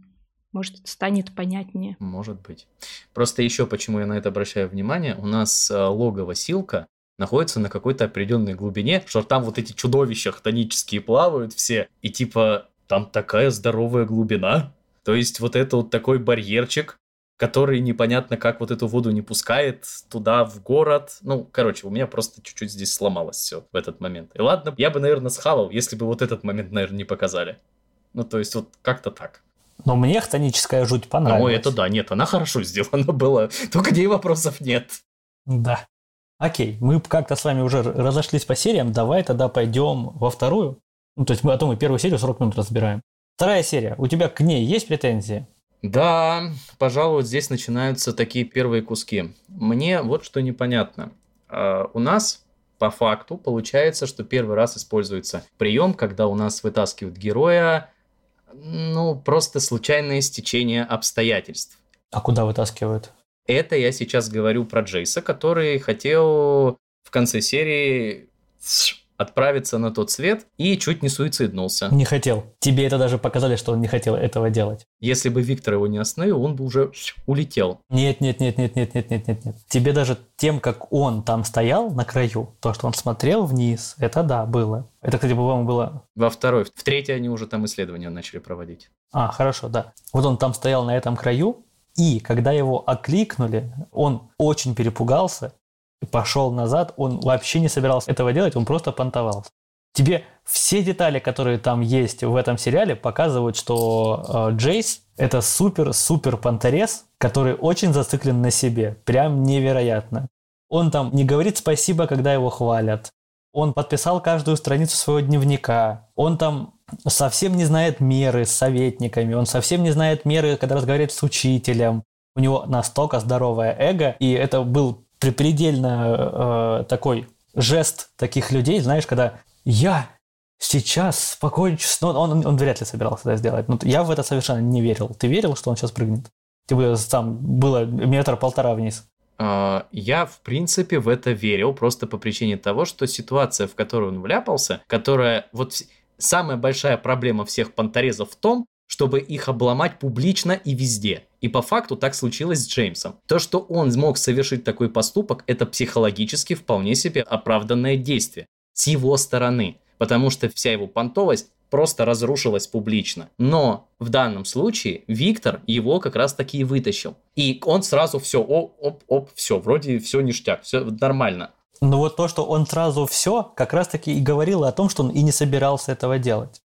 может, станет понятнее. Может быть. Просто еще почему я на это обращаю внимание, у нас э, логово Силка находится на какой-то определенной глубине, что там вот эти чудовища хтонические плавают все, и типа там такая здоровая глубина. То есть вот это вот такой барьерчик, который непонятно как вот эту воду не пускает туда, в город. Ну, короче, у меня просто чуть-чуть здесь сломалось все в этот момент. И ладно, я бы, наверное, схавал, если бы вот этот момент, наверное, не показали. Ну, то есть вот как-то так. Но мне хтоническая жуть понравилась. Ну, это да, нет, она хорошо сделана была. Только к ней вопросов нет. Да. Окей, мы как-то с вами уже разошлись по сериям, давай тогда пойдем во вторую. Ну, то есть мы, а то мы первую серию 40 минут разбираем. Вторая серия, у тебя к ней есть претензии? Да, пожалуй, вот здесь начинаются такие первые куски. Мне вот что непонятно. А, У нас по факту получается, что первый раз используется прием, когда у нас вытаскивают героя, ну, просто случайное стечение обстоятельств. А куда вытаскивают? Это я сейчас говорю про Джейса, который хотел в конце серии отправиться на тот свет и чуть не суициднулся. Не хотел. Тебе это даже показали, что он не хотел этого делать. Если бы Виктор его не остановил, он бы уже улетел. Нет, нет, нет, нет, нет, нет, нет, нет, нет. Тебе даже тем, как он там стоял на краю, то, что он смотрел вниз, это да, было. Это, кстати, по-моему, было... Во второй, в третьей они уже там исследования начали проводить. А, хорошо, да. Вот он там стоял на этом краю, и когда его окликнули, он очень перепугался пошел назад. Он вообще не собирался этого делать, он просто понтовался. Тебе все детали, которые там есть в этом сериале, показывают, что э, Джейс это супер-супер понторез, который очень зациклен на себе. Прям невероятно. Он там не говорит спасибо, когда его хвалят. Он подписал каждую страницу своего дневника. Он там совсем не знает меры с советниками. Он совсем не знает меры, когда разговаривает с учителем. У него настолько здоровое эго, и это был предельно э, такой жест таких людей, знаешь, когда я сейчас покончу с... Ну, он, он, он вряд ли собирался это сделать. Ну, я в это совершенно не верил. Ты верил, что он сейчас прыгнет? Типа там было метр-полтора вниз. А, Я, в принципе, в это верил, просто по причине того, что ситуация, в которую он вляпался, которая... Вот самая большая проблема всех понторезов в том, чтобы их обломать публично и везде. И по факту так случилось с Джеймсом. То, что он смог совершить такой поступок, это психологически вполне себе оправданное действие с его стороны, потому что вся его понтовость просто разрушилась публично. Но в данном случае Виктор его как раз таки и вытащил. И он сразу все, оп, оп, оп, все, вроде все ништяк, все нормально. Но вот то, что он сразу все, как раз-таки и говорило о том, что он и не собирался этого делать.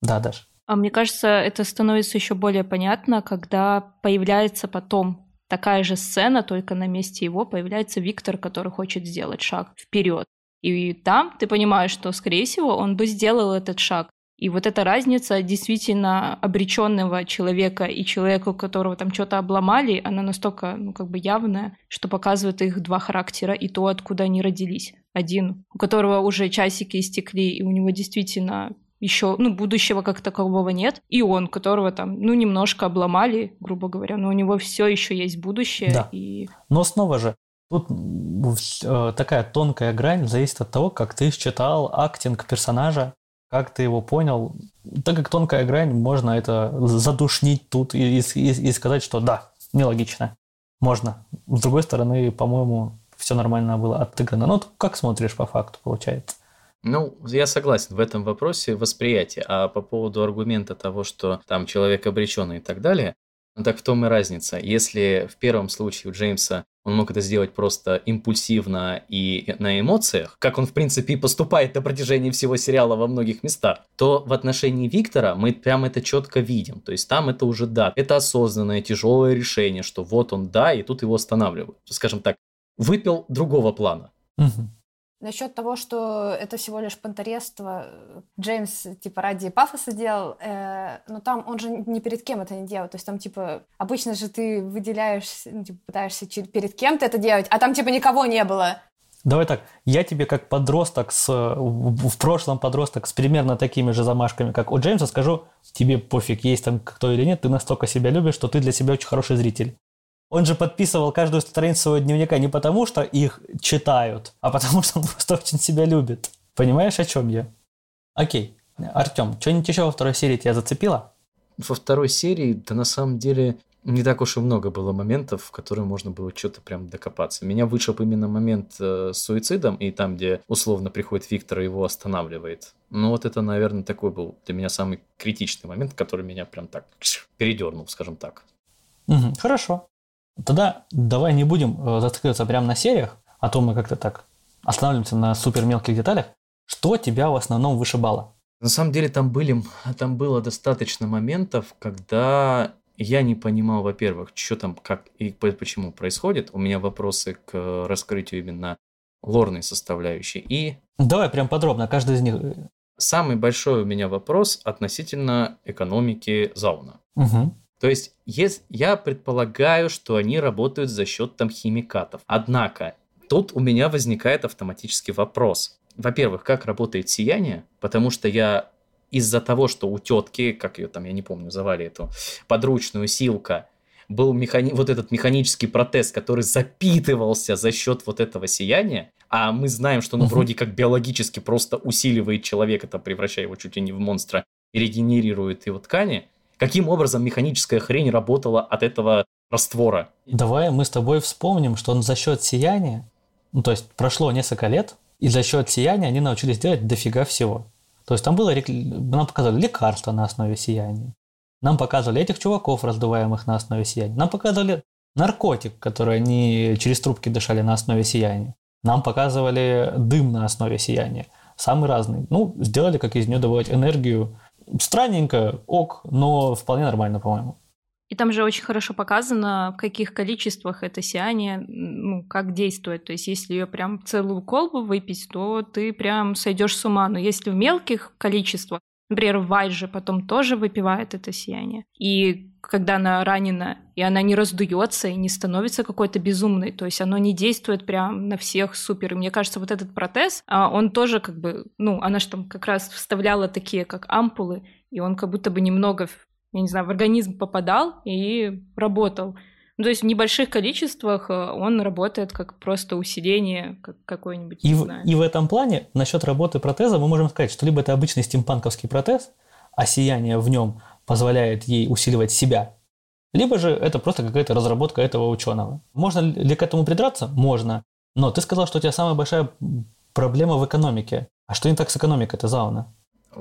Да, Даш. А мне кажется, это становится еще более понятно, когда появляется потом такая же сцена, только на месте его появляется Виктор, который хочет сделать шаг вперед. И там ты понимаешь, что, скорее всего, он бы сделал этот шаг. И вот эта разница действительно обреченного человека и человека, у которого там что-то обломали, она настолько, ну, как бы явная, что показывает их два характера и то, откуда они родились. Один, у которого уже часики истекли, и у него действительно еще, ну, будущего как такового нет. И он, которого там, ну, немножко обломали, грубо говоря, но у него все еще есть будущее. Да. И Но снова же, тут э, такая тонкая грань зависит от того, как ты считал актинг персонажа, как ты его понял. Так как тонкая грань, можно это задушнить тут и, и, и сказать, что да, нелогично. Можно. С другой стороны, по-моему, все нормально было отыграно. Ну, как смотришь по факту, получается. Ну, я согласен в этом вопросе восприятия. А по поводу аргумента того, что там человек обречен и так далее, ну так в том и разница. Если в первом случае у Джеймса он мог это сделать просто импульсивно и на эмоциях, как он, в принципе, и поступает на протяжении всего сериала во многих местах, то в отношении Виктора мы прям это четко видим. То есть там это уже да, это осознанное тяжелое решение, что вот он да, и тут его останавливают. Скажем так, выпил другого плана. Мгм. Насчет того, что это всего лишь понторезство, Джеймс, типа, ради пафоса делал, э, но там он же ни перед кем это не делал. То есть там, типа, обычно же ты выделяешься, ну, типа, пытаешься перед кем-то это делать, а там, типа, никого не было. Давай так, я тебе как подросток с, в прошлом подросток с примерно такими же замашками, как у Джеймса, скажу, тебе пофиг, есть там кто или нет, ты настолько себя любишь, что ты для себя очень хороший зритель. Он же подписывал каждую страницу своего дневника не потому, что их читают, а потому что он просто очень себя любит. Понимаешь, о чем я? Окей. Артем, что-нибудь еще во второй серии тебя зацепило? Во второй серии, да на самом деле, не так уж и много было моментов, в которые можно было что-то прям докопаться. Меня вышиб именно момент э, с суицидом, и там, где условно приходит Виктор и его останавливает. Ну вот это, наверное, такой был для меня самый критичный момент, который меня прям так передернул, скажем так. Мгм, хорошо. Тогда давай не будем э, зацикливаться прямо на сериях, а то мы как-то так останавливаемся на супер мелких деталях. Что тебя в основном вышибало? На самом деле там были, там было достаточно моментов, когда я не понимал, во-первых, что там, как и по- почему происходит. У меня вопросы к раскрытию именно лорной составляющей. И Давай прям подробно, каждый из них. самый большой у меня вопрос относительно экономики зауна. Мгм. То есть, ес- я предполагаю, что они работают за счет там химикатов. Однако, тут у меня возникает автоматический вопрос. Во-первых, как работает сияние? Потому что я из-за того, что у тетки, как ее там, я не помню, звали эту подручную силка, был механи... вот этот механический протез, который запитывался за счет вот этого сияния, а мы знаем, что оно Мгм. вроде как биологически просто усиливает человека, там, превращая его чуть ли не в монстра, и регенерирует его ткани, каким образом механическая хрень работала от этого раствора? Давай мы с тобой вспомним, что он за счет сияния, ну то есть прошло несколько лет, и за счет сияния они научились делать дофига всего. То есть там было, нам показывали лекарства на основе сияния, нам показывали этих чуваков, раздуваемых на основе сияния, нам показывали наркотик, который они через трубки дышали на основе сияния, нам показывали дым на основе сияния, самый разный. Ну, сделали, как из нее добывать энергию. Странненько, ок, но вполне нормально, по-моему. И там же очень хорошо показано, в каких количествах это сияние, ну, как действует. То есть, если ее прям целую колбу выпить, то ты прям сойдешь с ума. Но если в мелких количествах, например, Вайт же потом тоже выпивает это сияние. И когда она ранена, и она не раздуется и не становится какой-то безумной, то есть оно не действует прям на всех супер. И мне кажется, вот этот протез, а, он тоже как бы, ну, она же там как раз вставляла такие, как ампулы, и он как будто бы немного я не знаю, в организм попадал и работал. Ну, то есть в небольших количествах э, он работает как просто усиление как какое-нибудь, И в, и в этом плане, насчет работы протеза, мы можем сказать, что либо это обычный стимпанковский протез, а сияние в нем позволяет ей усиливать себя, либо же это просто какая-то разработка этого ученого. Можно ли к этому придраться? Можно. Но ты сказал, что у тебя самая большая проблема в экономике. А что не так с экономикой это зауна?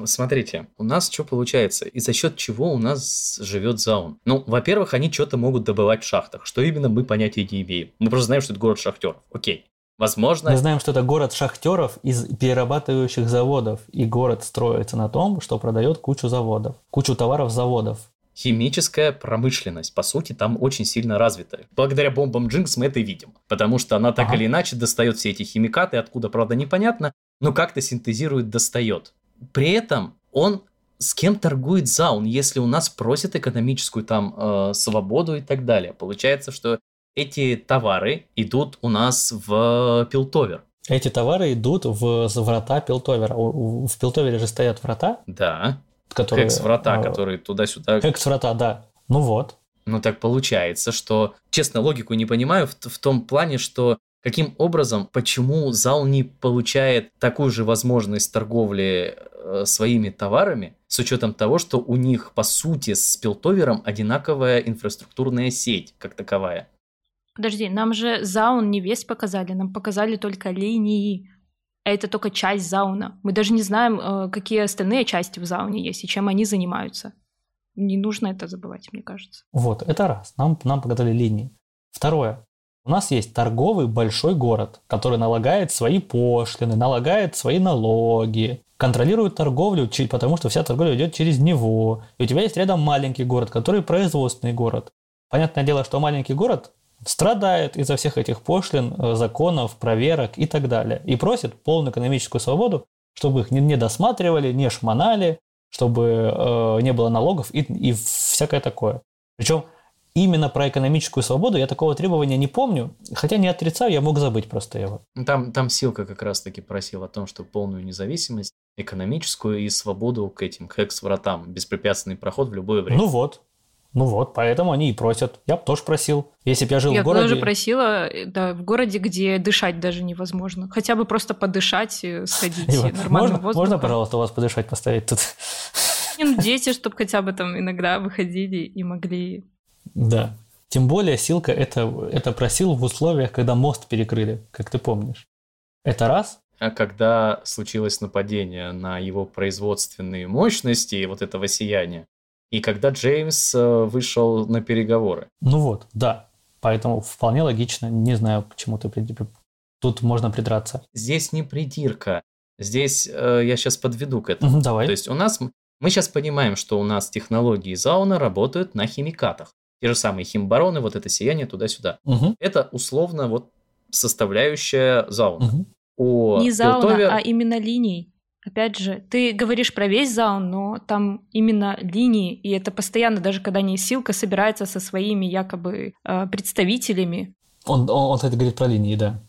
Смотрите, у нас что получается? И за счет чего у нас живет заун? Ну, во-первых, они что-то могут добывать в шахтах. Что именно, мы понятия не имеем. Мы просто знаем, что это город шахтеров. Окей. Возможно, Мы знаем, что это город шахтеров из перерабатывающих заводов. И город строится на том, что продает кучу заводов, кучу товаров заводов. химическая промышленность, по сути, там очень сильно развитая. Благодаря бомбам Джинкс мы это видим. Потому что она так Ага. или иначе достает все эти химикаты, откуда, правда, непонятно, но как-то синтезирует, достает. При этом он с кем торгует заун, если у нас просят экономическую там э, свободу и так далее. Получается, что эти товары идут у нас в Пилтовер. Эти товары идут в врата Пилтовера. В Пилтовере же стоят врата, Да, которые... экс-врата, э, которые туда-сюда Экс-врата, да. Ну вот. Ну так получается, что, честно, логику не понимаю в, в том плане, что каким образом, почему зал не получает такую же возможность торговли э, своими товарами, с учетом того, что у них, по сути, с Пилтовером одинаковая инфраструктурная сеть, как таковая. Подожди, нам же заун не весь показали, нам показали только линии. а это только часть зауна. Мы даже не знаем, э, какие остальные части в зауне есть и чем они занимаются. Не нужно это забывать, мне кажется. Вот, это раз. Нам, нам показали линии. Второе. У нас есть торговый большой город, который налагает свои пошлины, налагает свои налоги, контролирует торговлю, потому что вся торговля идет через него. И у тебя есть рядом маленький город, который производственный город. Понятное дело, что маленький город страдает из-за всех этих пошлин, э, законов, проверок и так далее. И просит полную экономическую свободу, чтобы их не досматривали, не шмонали, чтобы э, не было налогов и, и всякое такое. Причем именно про экономическую свободу я такого требования не помню, хотя не отрицаю, я мог забыть просто его. Ну, там, там Силка как раз-таки просил о том, что полную независимость, экономическую и свободу к этим хекс-вратам, беспрепятственный проход в любое время. Ну вот, ну вот, поэтому они и просят. Я бы тоже просил. Если бы я жил я в городе... Я тоже просила, да, в городе, где дышать даже невозможно. Хотя бы просто подышать, сходить нормальным можно, воздухом. Можно, пожалуйста, у вас подышать поставить тут? Ну, дети, чтобы хотя бы там иногда выходили и могли... Да. Тем более Силка это, это просил в условиях, когда мост перекрыли, как ты помнишь. Это раз. А когда случилось нападение на его производственные мощности и вот этого сияния, и когда Джеймс э, вышел на переговоры. Ну вот, да. Поэтому вполне логично. Не знаю, к чему ты тут можно придраться. Здесь не придирка. Здесь э, я сейчас подведу к этому. Угу, давай. То есть у нас мы сейчас понимаем, что у нас технологии Зауна работают на химикатах. Те же самые химбароны, вот это сияние туда-сюда. Угу. Это условно вот составляющая Зауна. Угу. У Не Зауна, Piltover- а именно линий. Опять же, ты говоришь про весь заун, но там именно линии, и это постоянно, даже когда Силка собирается со своими якобы э, представителями. Он, он, он, кстати, говорит про линии, да.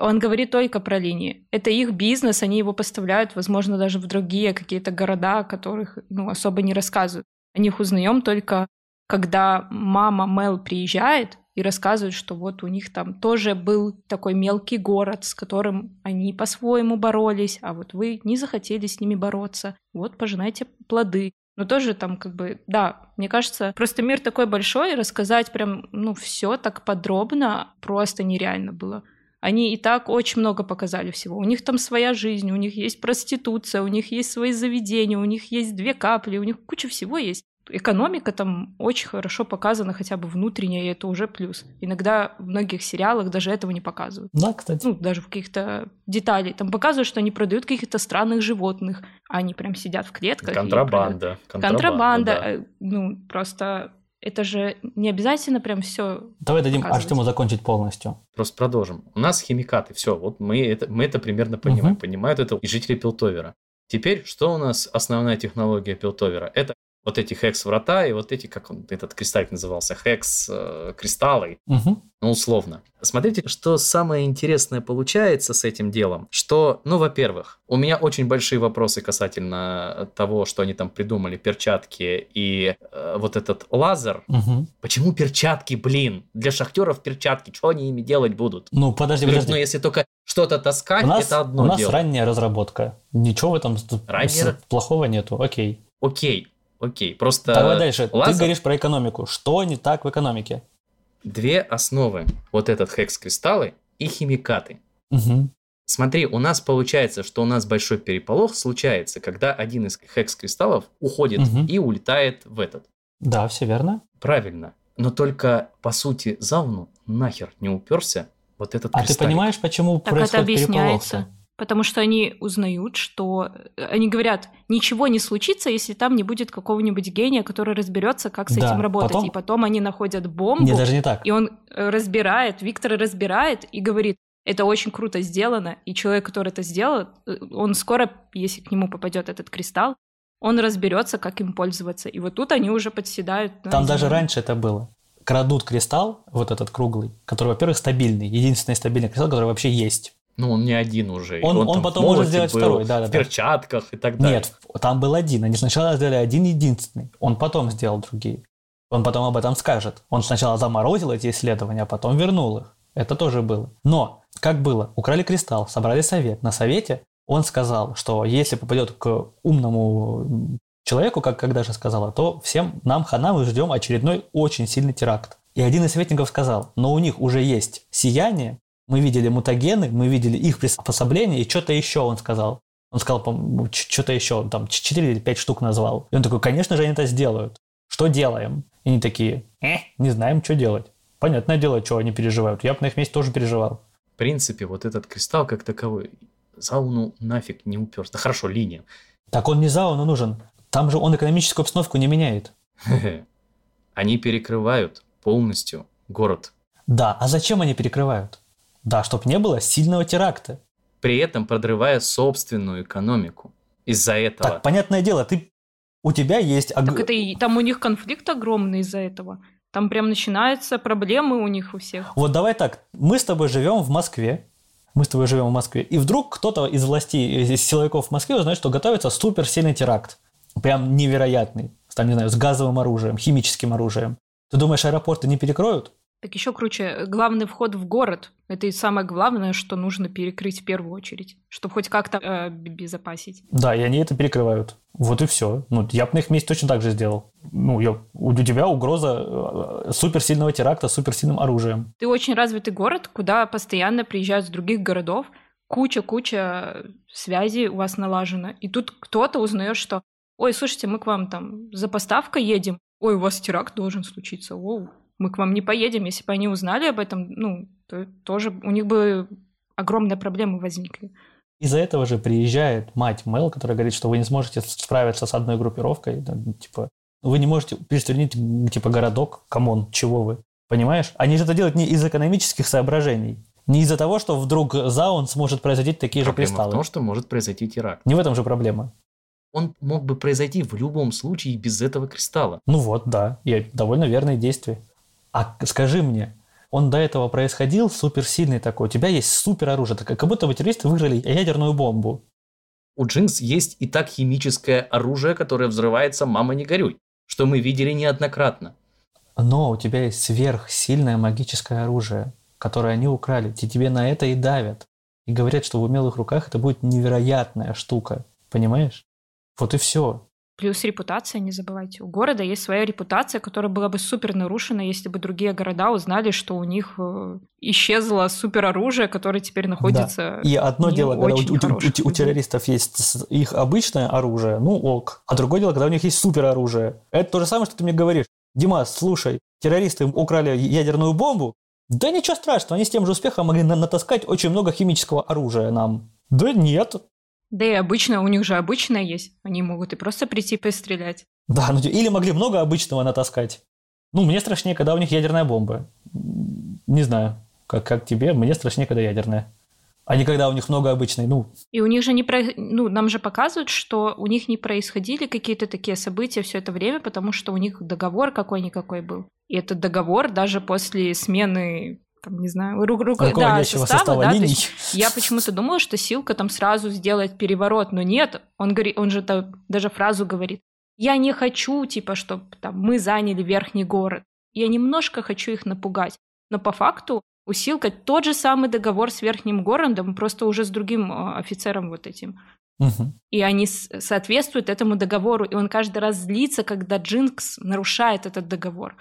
Он говорит только про линии. Это их бизнес, они его поставляют, возможно, даже в другие какие-то города, о которых ну, особо не рассказывают. О них узнаем только, когда мама Мел приезжает и рассказывают, что вот у них там тоже был такой мелкий город, с которым они по-своему боролись, а вот вы не захотели с ними бороться. Вот пожинайте плоды. Но тоже там как бы, да, мне кажется, просто мир такой большой, рассказать прям, ну, все так подробно просто нереально было. Они и так очень много показали всего. У них там своя жизнь, у них есть проституция, у них есть свои заведения, у них есть две капли, у них куча всего есть экономика там очень хорошо показана, хотя бы внутренняя, и это уже плюс. Иногда в многих сериалах даже этого не показывают. Да, кстати. Ну, даже в каких-то деталей. Там показывают, что они продают каких-то странных животных, а они прям сидят в клетках. Контрабанда. Контрабанда. Контрабанда. Да. Ну, просто это же не обязательно прям все. Давай дадим Артему закончить полностью. Просто продолжим. У нас химикаты, все, вот мы это, мы это примерно понимаем. Угу. Понимают это и жители Пилтовера. Теперь, что у нас основная технология Пилтовера? Это вот эти хекс-врата и вот эти, как он, этот кристаллик назывался, хекс-кристаллы, угу. ну, условно. Смотрите, что самое интересное получается с этим делом, что, ну, во-первых, у меня очень большие вопросы касательно того, что они там придумали, перчатки и э, вот этот лазер. Угу. Почему перчатки, блин? Для шахтеров перчатки, что они ими делать будут? Ну, подожди, подожди. Ну, если только что-то таскать, у нас, это одно У нас дело. ранняя разработка. Ничего в этом Ранняя... плохого нету, окей. Окей, Окей, просто... Давай дальше. лазер... Ты говоришь про экономику. Что не так в экономике? Две основы. Вот этот хекс-кристаллы и химикаты. Угу. Смотри, у нас получается, что у нас большой переполох случается, когда один из хекс-кристаллов уходит Мгм. и улетает в этот. Да, все верно. Правильно. Но только, по сути, Зауну нахер не уперся вот этот А ты кристаллик. понимаешь, почему Так это происходит объясняется. переполох-то? Потому что они узнают, что они говорят, ничего не случится, если там не будет какого-нибудь гения, который разберется, как с Да, этим работать. потом- И потом они находят бомбу, Не, даже не так. и он э, разбирает, Виктор разбирает и говорит, это очень круто сделано, и человек, который это сделал, э, он скоро, если к нему попадет этот кристалл, он разберется, как им пользоваться. И вот тут они уже подседают. на Там даже раньше это было. Крадут кристалл, вот этот круглый, который, во-первых, стабильный, единственный стабильный кристалл, который вообще есть. Ну, он не один уже. Он- он в потом может сделать был, второй, да-да-да. В перчатках и так далее. Нет, там был один. Они сначала сделали один единственный. Он потом сделал другие. Он потом об этом скажет. Он сначала заморозил эти исследования, а потом вернул их. Это тоже было. Но, как было, украли кристалл, собрали совет. На совете он сказал, что если попадет к умному человеку, как когда же сказала, то всем нам хана мы ждем очередной очень сильный теракт. И один из советников сказал, но у них уже есть сияние, Мы видели мутагены, мы видели их приспособление, и что-то еще он сказал. Он сказал, что-то еще, там, 4 или 5 штук назвал. И он такой, конечно же, они это сделают. Что делаем? И они такие, э, не знаем, что делать. Понятное дело, что они переживают. Я бы на их месте тоже переживал. В принципе, вот этот кристалл как таковой, зауну нафиг не уперся. Хорошо, линия. Так он не зауну нужен. Там же он экономическую обстановку не меняет. Они перекрывают полностью город. Да, а зачем они перекрывают? Да, чтобы не было сильного теракта. При этом подрывая собственную экономику. Из-за этого. Так, понятное дело, ты у тебя есть... Так это и там у них конфликт огромный из-за этого. Там прям начинаются проблемы у них у всех. Вот давай так, мы с тобой живем в Москве, мы с тобой живем в Москве, и вдруг кто-то из властей, из силовиков в Москве узнает, что готовится суперсильный теракт. Прям невероятный. Там, не знаю, с газовым оружием, химическим оружием. Ты думаешь, аэропорты не перекроют? Так еще круче, главный вход в город – это и самое главное, что нужно перекрыть в первую очередь, чтобы хоть как-то э, безопасить. Да, и они это перекрывают. Вот и все. Ну, я бы на их месте точно так же сделал. Ну, я, у тебя угроза э, суперсильного теракта с суперсильным оружием. Ты очень развитый город, куда постоянно приезжают с других городов, куча-куча связей у вас налажено. И тут кто-то узнает, что «Ой, слушайте, мы к вам там за поставкой едем. Ой, у вас теракт должен случиться. Оу, мы к вам не поедем. Если бы они узнали об этом, ну, то тоже у них бы огромные проблемы возникли. Из-за этого же приезжает мать Мел, которая говорит, что вы не сможете справиться с одной группировкой. Типа, вы не можете пристрелить, типа, городок. Come on, чего вы? Понимаешь? Они же это делают не из экономических соображений. Не из-за того, что вдруг Заун сможет произойти такие проблема же кристаллы. в том, что может произойти теракт. Не в этом же проблема. Он мог бы произойти в любом случае без этого кристалла. Ну вот, да. И довольно верные действия. А скажи мне, он до этого происходил суперсильный такой, у тебя есть супер оружие, как будто бы террористы выиграли ядерную бомбу. У Джинкс есть и так химическое оружие, которое взрывается «мама, не горюй», что мы видели неоднократно. Но у тебя есть сверхсильное магическое оружие, которое они украли, и тебе на это и давят. И говорят, что в умелых руках это будет невероятная штука. Понимаешь? Вот и все. Плюс репутация, не забывайте. У города есть своя репутация, которая была бы супер нарушена, если бы другие города узнали, что у них э, исчезло супер оружие, которое теперь находится. Да. И одно дело, когда у, у, у, террористов есть их обычное оружие, ну ок. А другое дело, когда у них есть супер оружие. Это то же самое, что ты мне говоришь. Димас, слушай, террористы украли ядерную бомбу. Да ничего страшного, они с тем же успехом могли натаскать очень много химического оружия нам. Да нет, да и обычно, у них же обычное есть. Они могут и просто прийти пострелять. Да, ну или могли много обычного натаскать. Ну, мне страшнее, когда у них ядерная бомба. Не знаю, как, как тебе, мне страшнее, когда ядерная. А не когда у них много обычной, ну. И у них же не про... ну, нам же показывают, что у них не происходили какие-то такие события все это время, потому что у них договор какой-никакой был. И этот договор даже после смены там, не знаю, ру- ру- да, состава, состава да, линий. я почему-то думала, что Силка там сразу сделает переворот, но нет, он, говорит, он же там даже фразу говорит, я не хочу, типа, чтобы там, мы заняли верхний город. Я немножко хочу их напугать. Но по факту у Силка тот же самый договор с верхним городом, просто уже с другим э, офицером вот этим. Угу. И они соответствуют этому договору, и он каждый раз злится, когда Джинкс нарушает этот договор.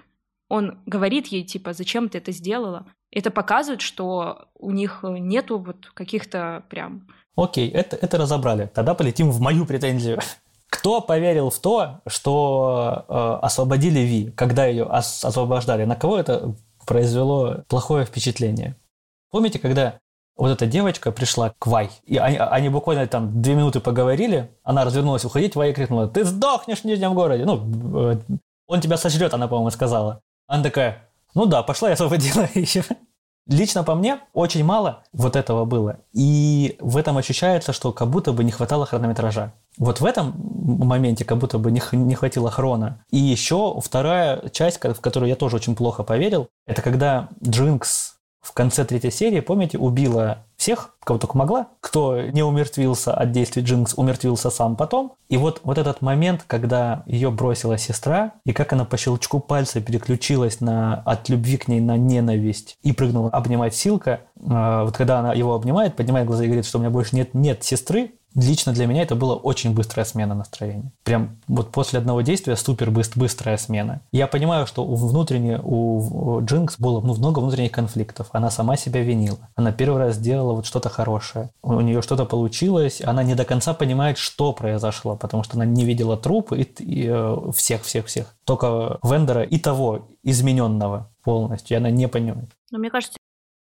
Он говорит ей, типа, зачем ты это сделала? Это показывает, что у них нету вот каких-то прям... Окей, это, это разобрали. Тогда полетим в мою претензию. Кто поверил в то, что э, освободили Ви, когда ее ос- освобождали? На кого это произвело плохое впечатление? Помните, когда вот эта девочка пришла к Вай, и они, они буквально там две минуты поговорили, она развернулась уходить, Вай крикнула, ты сдохнешь в Нижнем городе. Ну, э, он тебя сожрет, она, по-моему, сказала. Она такая, ну да, пошла я освободила ее. Лично по мне очень мало вот этого было. И в этом ощущается, что как будто бы не хватало хронометража. Вот в этом моменте как будто бы не, не хватило хрона. И еще вторая часть, в которую я тоже очень плохо поверил, это когда Джинкс в конце третьей серии, помните, убила всех, кого только могла. Кто не умертвился от действий Джинкс, умертвился сам потом. И вот, вот этот момент, когда ее бросила сестра, и как она по щелчку пальца переключилась на, от любви к ней на ненависть и прыгнула обнимать Силка. Э, вот когда она его обнимает, поднимает глаза и говорит, что у меня больше нет, нет сестры, лично для меня это была очень быстрая смена настроения. Прям вот после одного действия супер быстрая смена. Я понимаю, что внутренне у Джинкс было ну, много внутренних конфликтов. Она сама себя винила. Она первый раз сделала вот что-то хорошее. У нее что-то получилось. Она не до конца понимает, что произошло, потому что она не видела трупы и, э, всех, всех, всех. Только Вендера и того измененного полностью. И она не понимает. Но мне кажется,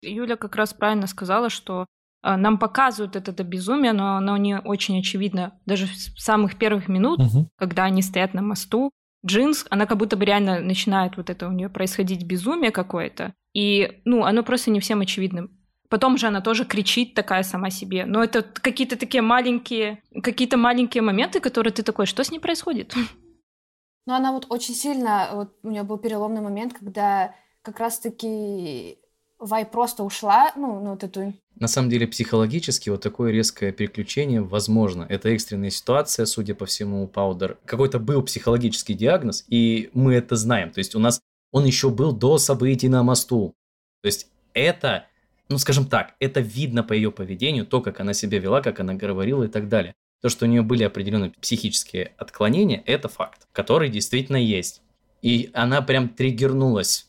Юля как раз правильно сказала, что нам показывают это, это безумие, но оно не очень очевидно. Даже с самых первых минут, угу. когда они стоят на мосту, Джинс, она как будто бы реально начинает вот это у нее происходить безумие какое-то. И, ну, оно просто не всем очевидно. Потом же она тоже кричит такая сама себе. Но это какие-то такие маленькие, какие-то маленькие моменты, которые ты такой, что с ней происходит? Ну, она вот очень сильно, вот у нее был переломный момент, когда как раз-таки Вай просто ушла, ну, ну вот эту... На самом деле, психологически вот такое резкое переключение возможно. Это экстренная ситуация, судя по всему, у Паудер. Какой-то был психологический диагноз, и мы это знаем. То есть у нас он еще был до событий на мосту. То есть это, ну скажем так, это видно по ее поведению, то, как она себя вела, как она говорила и так далее. То, что у нее были определенные психические отклонения, это факт, который действительно есть. И она прям триггернулась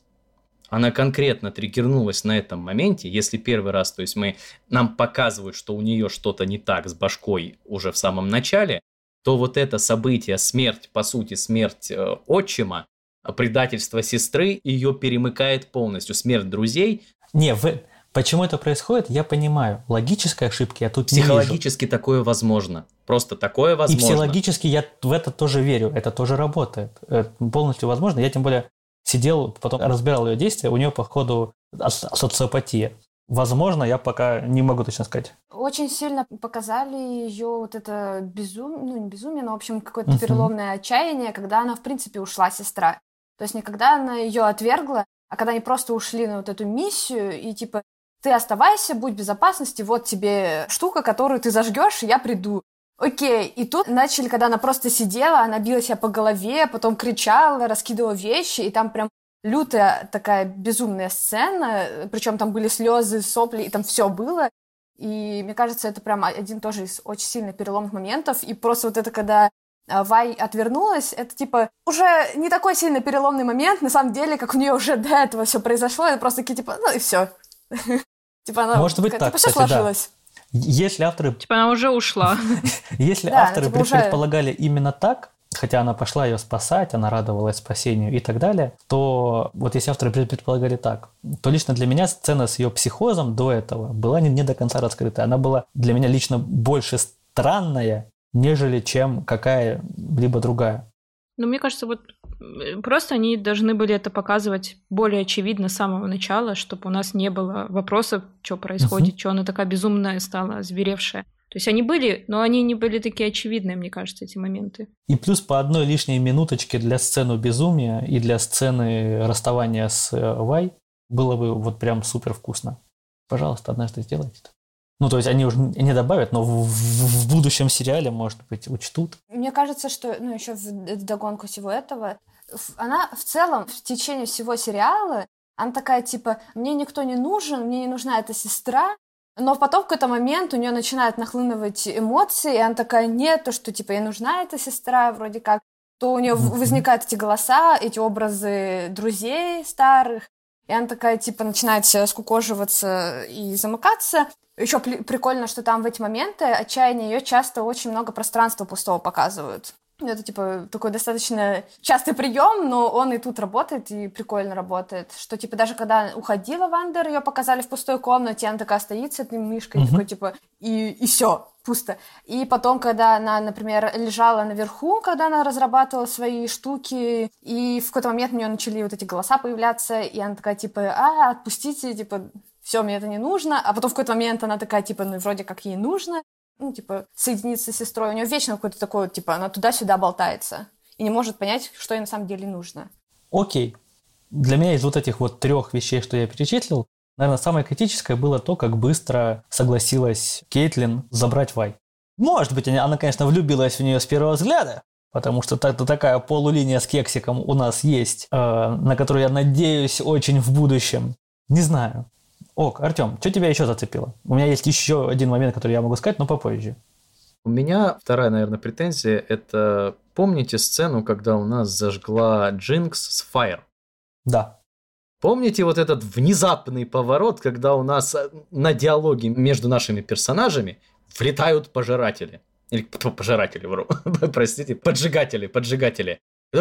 она конкретно триггернулась на этом моменте, если первый раз, то есть мы, нам показывают, что у нее что-то не так с башкой уже в самом начале, то вот это событие, смерть, по сути, смерть э, отчима, предательство сестры, ее перемыкает полностью. Смерть друзей. Не, вы, почему это происходит, я понимаю. Логической ошибки я тут Психологически не вижу. такое возможно. Просто такое возможно. И психологически я в это тоже верю. Это тоже работает. Это полностью возможно. Я тем более сидел, потом разбирал ее действия, у нее, походу, социопатия. Возможно, я пока не могу точно сказать. Очень сильно показали ее вот это безумие, ну не безумие, но в общем какое-то uh-huh. переломное отчаяние, когда она в принципе ушла сестра. То есть не когда она ее отвергла, а когда они просто ушли на вот эту миссию и типа ты оставайся, будь в безопасности, вот тебе штука, которую ты зажгешь, и я приду. Окей, и тут начали, когда она просто сидела, она била себя по голове, потом кричала, раскидывала вещи, и там прям лютая такая безумная сцена, причем там были слезы, сопли, и там все было. И мне кажется, это прям один тоже из очень сильно переломных моментов. И просто вот это, когда а, Вай отвернулась, это типа уже не такой сильно переломный момент, на самом деле, как у нее уже до этого все произошло, это просто такие типа, ну и все. Типа она Может быть так, кстати, сложилось. Если авторы... Типа она уже ушла. Если авторы типа предполагали именно так, хотя она пошла ее спасать, она радовалась спасению и так далее, то вот если авторы предполагали так, то лично для меня сцена с ее психозом до этого была не, не до конца раскрыта. Она была для меня лично больше странная, нежели чем какая-либо другая. Ну, мне кажется, вот просто они должны были это показывать более очевидно с самого начала, чтобы у нас не было вопросов, что происходит, uh-huh. что она такая безумная стала, зверевшая. То есть они были, но они не были такие очевидные, мне кажется, эти моменты. И плюс по одной лишней минуточке для сцены безумия и для сцены расставания с э, Вай было бы вот прям супер вкусно. Пожалуйста, однажды сделайте это. Ну, то есть они уже не добавят, но в, в, в будущем сериале, может быть, учтут. Мне кажется, что, ну, еще в, догонку всего этого, она в целом в течение всего сериала, она такая, типа, мне никто не нужен, мне не нужна эта сестра, но потом в какой-то момент у нее начинают нахлынывать эмоции, и она такая, нет, то, что, типа, ей нужна эта сестра, вроде как, то у нее возникают эти голоса, эти образы друзей старых, и она такая, типа, начинает скукоживаться и замыкаться. Еще прикольно, что там в эти моменты отчаяния ее часто очень много пространства пустого показывают. Это, типа, такой достаточно частый прием, но он и тут работает, и прикольно работает. Что, типа, даже когда уходила Вандер, ее показали в пустой комнате, она такая стоит с этой мишкой, mm-hmm. такой, типа, и, и все, пусто. И потом, когда она, например, лежала наверху, когда она разрабатывала свои штуки, и в какой-то момент у нее начали вот эти голоса появляться, и она такая, типа, а, отпустите, типа, все, мне это не нужно. А потом в какой-то момент она такая, типа, ну, вроде как ей нужно ну, типа, соединиться с сестрой. У нее вечно какой-то такой, типа, она туда-сюда болтается и не может понять, что ей на самом деле нужно. Окей. Для меня из вот этих вот трех вещей, что я перечислил, наверное, самое критическое было то, как быстро согласилась Кейтлин забрать Вай. Может быть, она, конечно, влюбилась в нее с первого взгляда, потому что так, такая полулиния с кексиком у нас есть, э, на которую я надеюсь очень в будущем. Не знаю. Ок, Артем, что тебя еще зацепило? У меня есть еще один момент, который я могу сказать, но попозже. У меня вторая, наверное, претензия – это помните сцену, когда у нас зажгла Джинкс с Fire? Да. Помните вот этот внезапный поворот, когда у нас э, на диалоге между нашими персонажами влетают пожиратели? Или пожиратели, вру. Простите, поджигатели, поджигатели.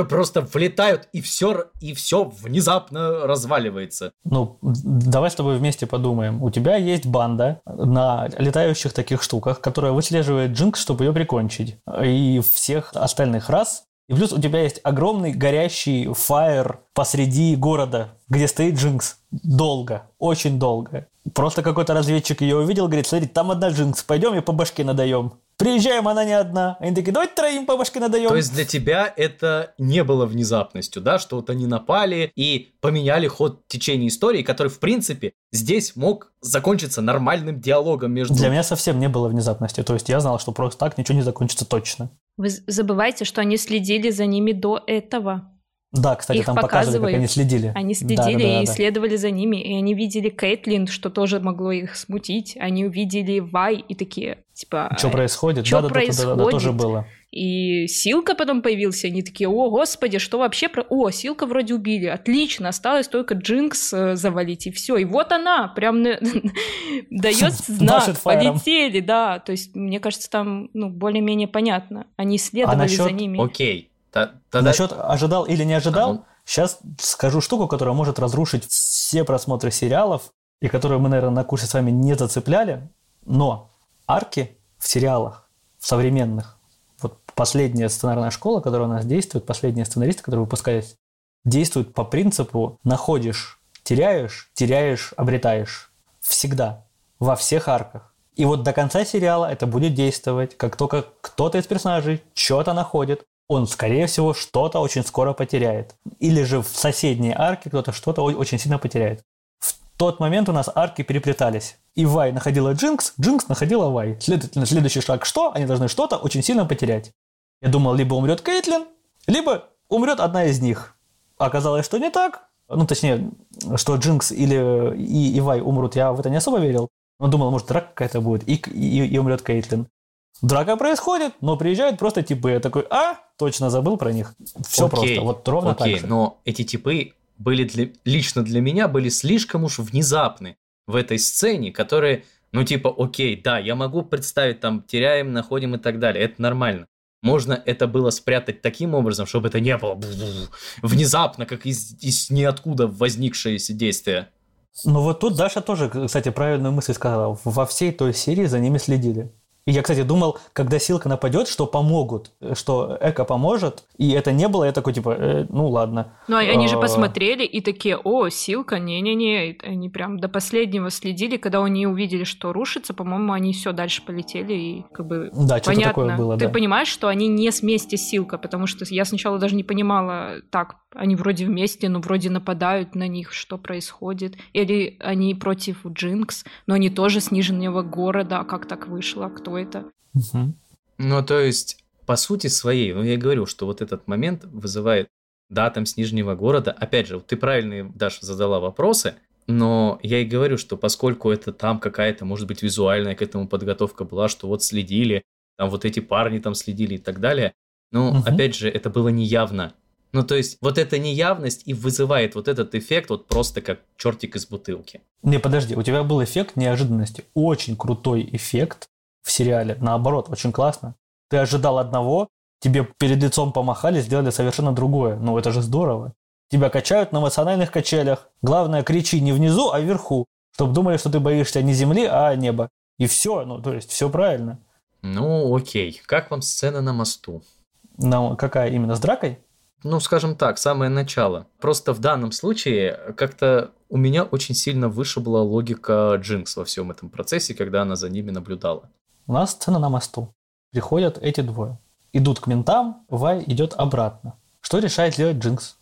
Просто влетают, и все, и все внезапно разваливается. Ну, давай с тобой вместе подумаем. У тебя есть банда на летающих таких штуках, которая выслеживает Джинкс, чтобы ее прикончить. И всех остальных раз. И плюс у тебя есть огромный горящий фаер посреди города, где стоит Джинкс. Долго, очень долго. Просто какой-то разведчик ее увидел, говорит, смотри, там одна Джинкс, пойдем и по башке надаем. Приезжаем, она не одна. Они такие, давайте троим по башке надаем. То есть для тебя это не было внезапностью, да, что вот они напали и поменяли ход течения истории, который, в принципе, здесь мог закончиться нормальным диалогом между... Для меня совсем не было внезапностью. То есть я знал, что просто так ничего не закончится точно. Вы забываете, что они следили за ними до этого. Да, кстати, Их там показывали, как они следили. Они следили Да, да, да, и да. следовали за ними, и они видели Кейтлин, что тоже могло их смутить. Они увидели Вай и такие, типа... Что происходит? чё да, да, да, да, да, да, тоже происходит? было. И Силка потом появился, они такие, о, господи, что вообще про... О, Силка вроде убили, отлично, осталось только Джинкс э, завалить, и все. И вот она, прям дает знак, полетели, да. То есть, мне кажется, там, ну, более-менее понятно. Они следовали насчет- за ними. Окей. Насчет ожидал или не ожидал, А, ну. сейчас скажу штуку, которая может разрушить все просмотры сериалов, и которую мы, наверное, на курсе с вами не зацепляли, но арки в сериалах, в современных, последняя сценарная школа, которая у нас действует, последние сценаристы, которые выпускались, действуют по принципу находишь, теряешь, теряешь, обретаешь. Всегда. Во всех арках. И вот до конца сериала это будет действовать, как только кто-то из персонажей что-то находит, он, скорее всего, что-то очень скоро потеряет. Или же в соседней арке кто-то что-то очень сильно потеряет. В тот момент у нас арки переплетались. И Вай находила Джинкс, Джинкс находила Вай. Следовательно, следующий шаг что? Они должны что-то очень сильно потерять. Я думал, либо умрет Кейтлин, либо умрет одна из них. Оказалось, что не так. Ну, точнее, что Джинкс или и, и Вай умрут, я в это не особо верил. Но думал, может, драка какая-то будет, и, и, и умрет Кейтлин. Драка происходит, но приезжают просто типы. Я такой, а, точно забыл про них. Все Окей, просто, вот ровно Окей, так же. но эти типы были для, лично для меня были слишком уж внезапны в этой сцене, которые, ну типа, окей, да, я могу представить там теряем, находим и так далее, это нормально. Можно это было спрятать таким образом, чтобы это не было внезапно, как из, из ниоткуда возникшееся действие. Ну вот тут Даша тоже, кстати, правильную мысль сказала. Во всей той серии за ними следили. И я, кстати, думал, когда Силка нападет, что помогут, что Эко поможет, и это не было, я такой, типа, э, ну ладно. Ну, а они же А, посмотрели и такие, о, Силка, не-не-не. Они прям до последнего следили. Когда они увидели, что рушится, по-моему, они все дальше полетели и как бы Да, понятно. такое было, Ты да. понимаешь, что они не вместе Силка, потому что я сначала даже не понимала, так, они вроде вместе, но вроде нападают на них, что происходит. Или они против Джинкс, но они тоже с Нижнего города, а как так вышло, кто это? Мгм. Ну, то есть, по сути своей, ну, я и говорю, что вот этот момент вызывает, да, там с Нижнего города. Опять же, вот ты правильно, Даша, задала вопросы, но я и говорю, что поскольку это там какая-то, может быть, визуальная к этому подготовка была, что вот следили, там вот эти парни там следили и так далее, но, Мгм. опять же, это было неявно. Ну, то есть, вот эта неявность и вызывает вот этот эффект вот просто как чертик из бутылки. Не, подожди, у тебя был эффект неожиданности. Очень крутой эффект в сериале. Наоборот, очень классно. Ты ожидал одного, тебе перед лицом помахали, сделали совершенно другое. Ну, это же здорово. Тебя качают на эмоциональных качелях. Главное, кричи не внизу, а вверху. Чтобы думали, что ты боишься не земли, а неба. И все, ну, то есть, все правильно. Ну, окей. Как вам сцена на мосту? Но какая именно, с дракой? ну, скажем так, самое начало. Просто в данном случае как-то у меня очень сильно вышибла логика Джинкс во всем этом процессе, когда она за ними наблюдала. У нас сцена на мосту. Приходят эти двое. Идут к ментам, Вай идет обратно. Что решает делать Джинкс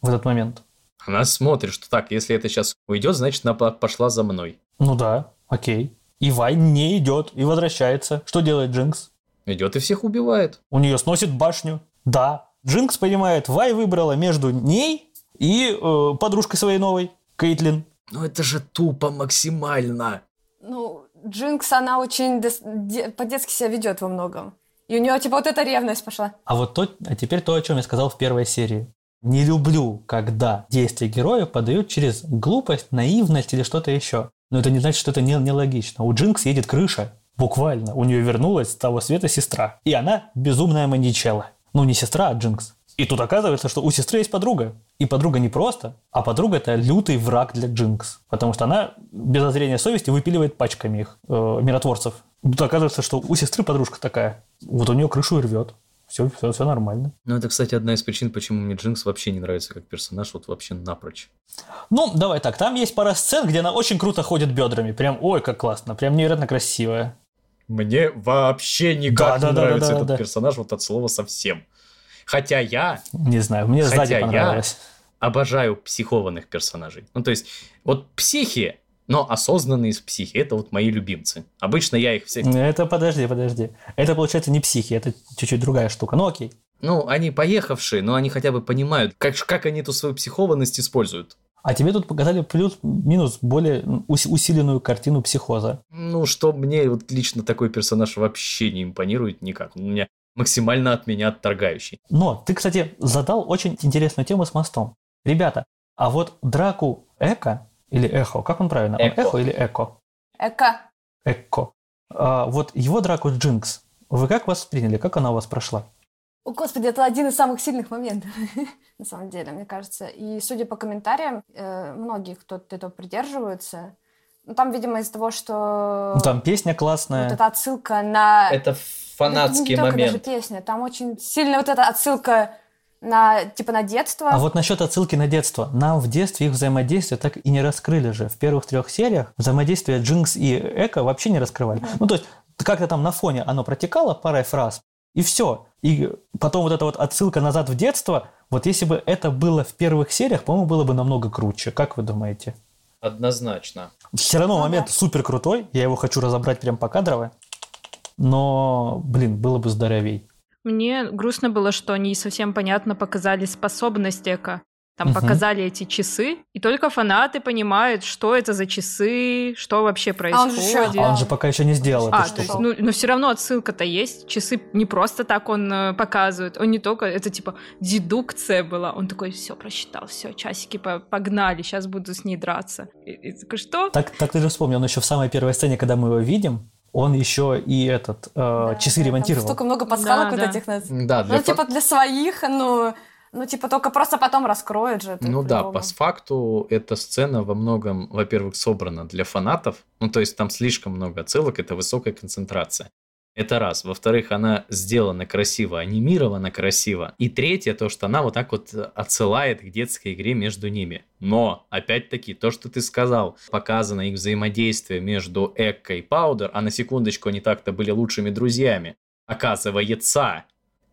в этот момент? Она смотрит, что так, если это сейчас уйдет, значит, она по- пошла за мной. Ну да, окей. И Вай не идет и возвращается. Что делает Джинкс? Идет и всех убивает. У нее сносит башню. Да. Джинкс понимает, Вай выбрала между ней и э, подружкой своей новой, Кейтлин. Ну это же тупо максимально. Ну, Джинкс, она очень де- по-детски себя ведет во многом. И у нее, типа, вот эта ревность пошла. А вот то, а теперь то, о чем я сказал в первой серии. Не люблю, когда действия героя подают через глупость, наивность или что-то еще. Но это не значит, что это не, нелогично. У Джинкс едет крыша, буквально. У нее вернулась с того света сестра. И она безумная маньячела. Ну, не сестра, а Джинкс. И тут оказывается, что у сестры есть подруга. И подруга не просто, а подруга это лютый враг для Джинкс. Потому что она без зазрения совести выпиливает пачками их, э, миротворцев. Тут оказывается, что у сестры подружка такая. Вот у нее крышу и рвет. Все, все, все нормально. Ну, это, кстати, одна из причин, почему мне Джинкс вообще не нравится как персонаж, вот вообще напрочь. Ну, давай так, там есть пара сцен, где она очень круто ходит бедрами. Прям, ой, как классно, прям невероятно красивая. Мне вообще никак Да, не да, да, нравится да, этот да. персонаж вот от слова совсем. Хотя я Не знаю, мне Хотя сзади я- понравилось. обожаю психованных персонажей. Ну, то есть, вот психи, но осознанные из психи, это вот мои любимцы. Обычно я их всех... Это подожди, подожди. Это получается не психи, это чуть-чуть другая штука. Ну окей. Ну, они поехавшие, но они хотя бы понимают, как, как они эту свою психованность используют. А тебе тут показали плюс-минус более ус- усиленную картину психоза. Ну, что мне вот лично такой персонаж вообще не импонирует никак. У меня максимально от меня отторгающий. Но ты, кстати, задал очень интересную тему с мостом. Ребята, а вот драку Эко или Эхо, как он правильно? Он Эко. Эхо или Эко? Эка. Эко. А, вот его драку Джинкс, вы как восприняли? Как она у вас прошла? О, господи, это один из самых сильных моментов, на самом деле, мне кажется. И судя по комментариям, э, многие, кто этого придерживаются, ну, там, видимо, из-за того, что Ну, там песня классная. вот эта отсылка на... Это фанатский не только даже момент. песня, там очень сильно вот эта отсылка на, типа, на детство. А вот насчет отсылки на детство. Нам в детстве их взаимодействие так и не раскрыли же. В первых трех сериях взаимодействие Джинкс и Эко вообще не раскрывали. Ну, то есть, как-то там на фоне оно протекало парой фраз, и все. И потом вот эта вот отсылка назад в детство, вот если бы это было в первых сериях, по-моему, было бы намного круче. Как вы думаете? Однозначно. Все равно Ну момент супер крутой, я его хочу разобрать прям покадрово. Но, блин, было бы здоровей. Мне грустно было, что не совсем понятно показали способность Эко. Там Мгм. показали эти часы, и только фанаты понимают, что это за часы, что вообще А он же происходит. ещё- А он же пока еще не сделал А, эту штуку. ну, но все равно отсылка-то есть. Часы не просто так он э, показывает. Он не только, это типа дедукция была. Он такой, все, просчитал, все, часики по- погнали, сейчас буду с ней драться. И, и такой, что? Так, так ты же вспомнил, он еще в самой первой сцене, когда мы его видим, он еще и этот э, Да, часы да, ремонтировал. Столько много пасхалок Да, вот да. этих. Да, для Ну, типа, для своих, ну... Ну, типа, только просто потом раскроют же. это Ну да, по факту эта сцена во многом, во-первых, собрана для фанатов. Ну, то есть там слишком много отсылок, это высокая концентрация. Это раз. Во-вторых, она сделана красиво, анимирована красиво. И третье, то, что она вот так вот отсылает к детской игре между ними. Но, опять-таки, то, что ты сказал, показано их взаимодействие между Экко и Паудер, а на секундочку они так-то были лучшими друзьями, оказывается.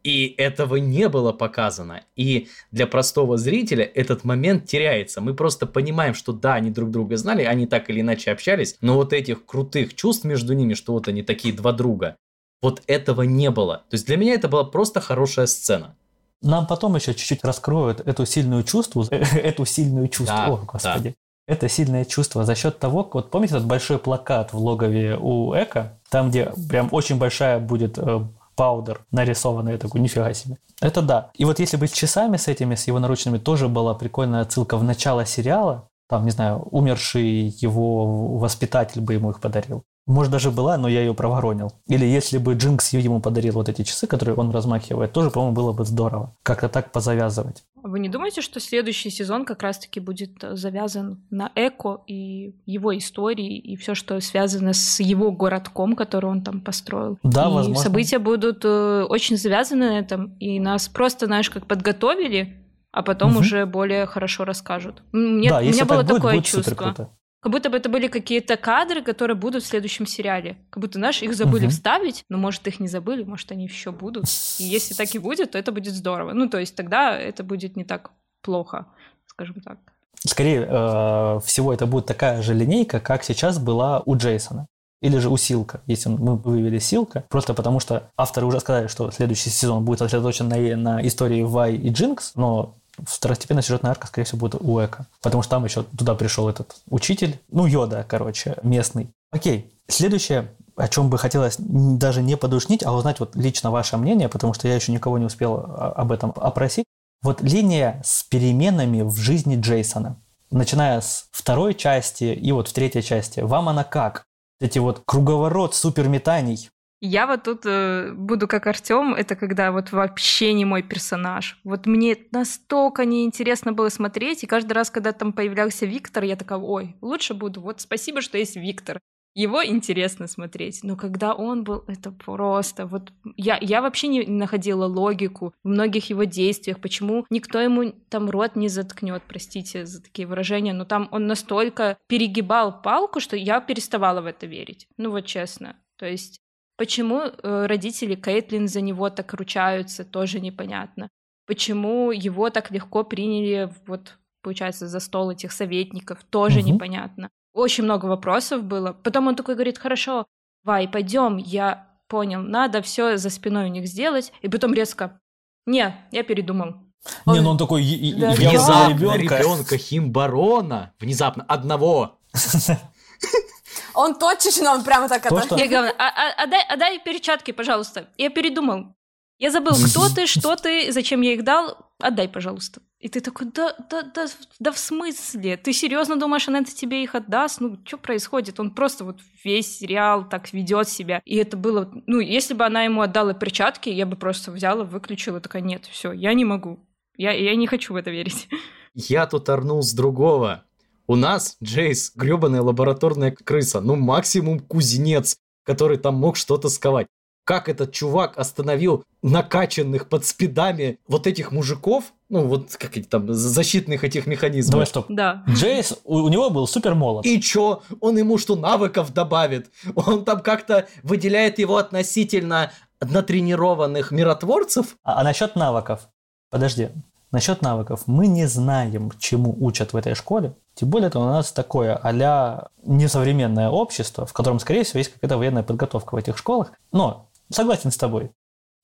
И этого не было показано. И для простого зрителя этот момент теряется. Мы просто понимаем, что да, они друг друга знали, они так или иначе общались, но вот этих крутых чувств между ними, что вот они такие два друга, вот этого не было. То есть для меня это была просто хорошая сцена. Нам потом еще чуть-чуть раскроют эту сильную чувство, эту сильную чувство, Да, о, господи. Это сильное чувство за счет того, вот помните этот большой плакат в логове у Эко, там, где прям очень большая будет э, паудер нарисованная, я такой, нифига себе. Это да. И вот если бы с часами с этими, с его наручными, тоже была прикольная отсылка в начало сериала, там, не знаю, умерший его воспитатель бы ему их подарил. Может, даже была, но я ее проворонил. Или если бы Джинкс ему подарил вот эти часы, которые он размахивает, тоже, по-моему, было бы здорово. Как-то так позавязывать. Вы не думаете, что следующий сезон как раз-таки будет э, завязан на Эко и его истории, и все, что связано с его городком, который он там построил? Да, и возможно. события будут э, очень завязаны на этом, и нас просто, знаешь, как подготовили, а потом Мгм. уже более хорошо расскажут. Мне, да, у меня было будет, такое будет чувство. Как будто бы это были какие-то кадры, которые будут в следующем сериале. Как будто, знаешь, их забыли Мгм. вставить, но, может, их не забыли, может, они еще будут. И если так и будет, то это будет здорово. Ну, то есть тогда это будет не так плохо, скажем так. Скорее э, всего, это будет такая же линейка, как сейчас была у Джейсона. Или же у Силка, если мы вывели Силка, просто потому что авторы уже сказали, что следующий сезон будет сосредоточен на, на истории Вай и Джинкс, но второстепенная сюжетная арка, скорее всего, будет у Эка. Потому что там еще туда пришел этот учитель, ну, Йода, короче, местный. Окей, следующее, о чем бы хотелось даже не подушнить, а узнать вот лично ваше мнение, потому что я еще никого не успел а, об этом опросить. Вот линия с переменами в жизни Джейсона, начиная с второй части и вот в третьей части, вам она как? Эти вот круговорот суперметаний, я вот тут э, буду как Артем, это когда вот вообще не мой персонаж. Вот мне настолько неинтересно было смотреть, и каждый раз, когда там появлялся Виктор, я такая, ой, лучше буду. Вот спасибо, что есть Виктор. Его интересно смотреть. Но когда он был, это просто... Вот я, я вообще не находила логику в многих его действиях. Почему никто ему там рот не заткнет, простите за такие выражения, но там он настолько перегибал палку, что я переставала в это верить. Ну вот честно. То есть Почему э, родители Кейтлин за него так ручаются, тоже непонятно. Почему его так легко приняли, вот, получается, за стол этих советников, тоже угу. непонятно. Очень много вопросов было. Потом он такой говорит, хорошо, Вай, пойдем, я понял, надо все за спиной у них сделать. И потом резко, не, я передумал. Он... Не, ну он такой, да, я внезапно ребенка. ребенка химбарона, внезапно одного. Он точечно, он прямо так... То, это... что... Я говорю, а, а, отдай, отдай перчатки, пожалуйста. Я передумал. Я забыл, кто ты, что ты, зачем я их дал. Отдай, пожалуйста. И ты такой, да, да, да, да в смысле? Ты серьезно думаешь, она тебе их отдаст? Ну, что происходит? Он просто вот весь сериал так ведет себя. И это было, ну, если бы она ему отдала перчатки, я бы просто взяла, выключила, такая, нет, все, я не могу. Я, я не хочу в это верить. Я тут орнул с другого. У нас Джейс гребаная лабораторная крыса, ну максимум кузнец, который там мог что-то сковать. Как этот чувак остановил накачанных под спидами вот этих мужиков, ну вот как эти там защитных этих механизмов. Давай, стоп. Да. Джейс, у, у него был супер молот. И чё? Он ему что, навыков добавит? Он там как-то выделяет его относительно натренированных миротворцев? А, а насчет навыков? Подожди, Насчет навыков. Мы не знаем, чему учат в этой школе. Тем более, это у нас такое а несовременное общество, в котором, скорее всего, есть какая-то военная подготовка в этих школах. Но, согласен с тобой,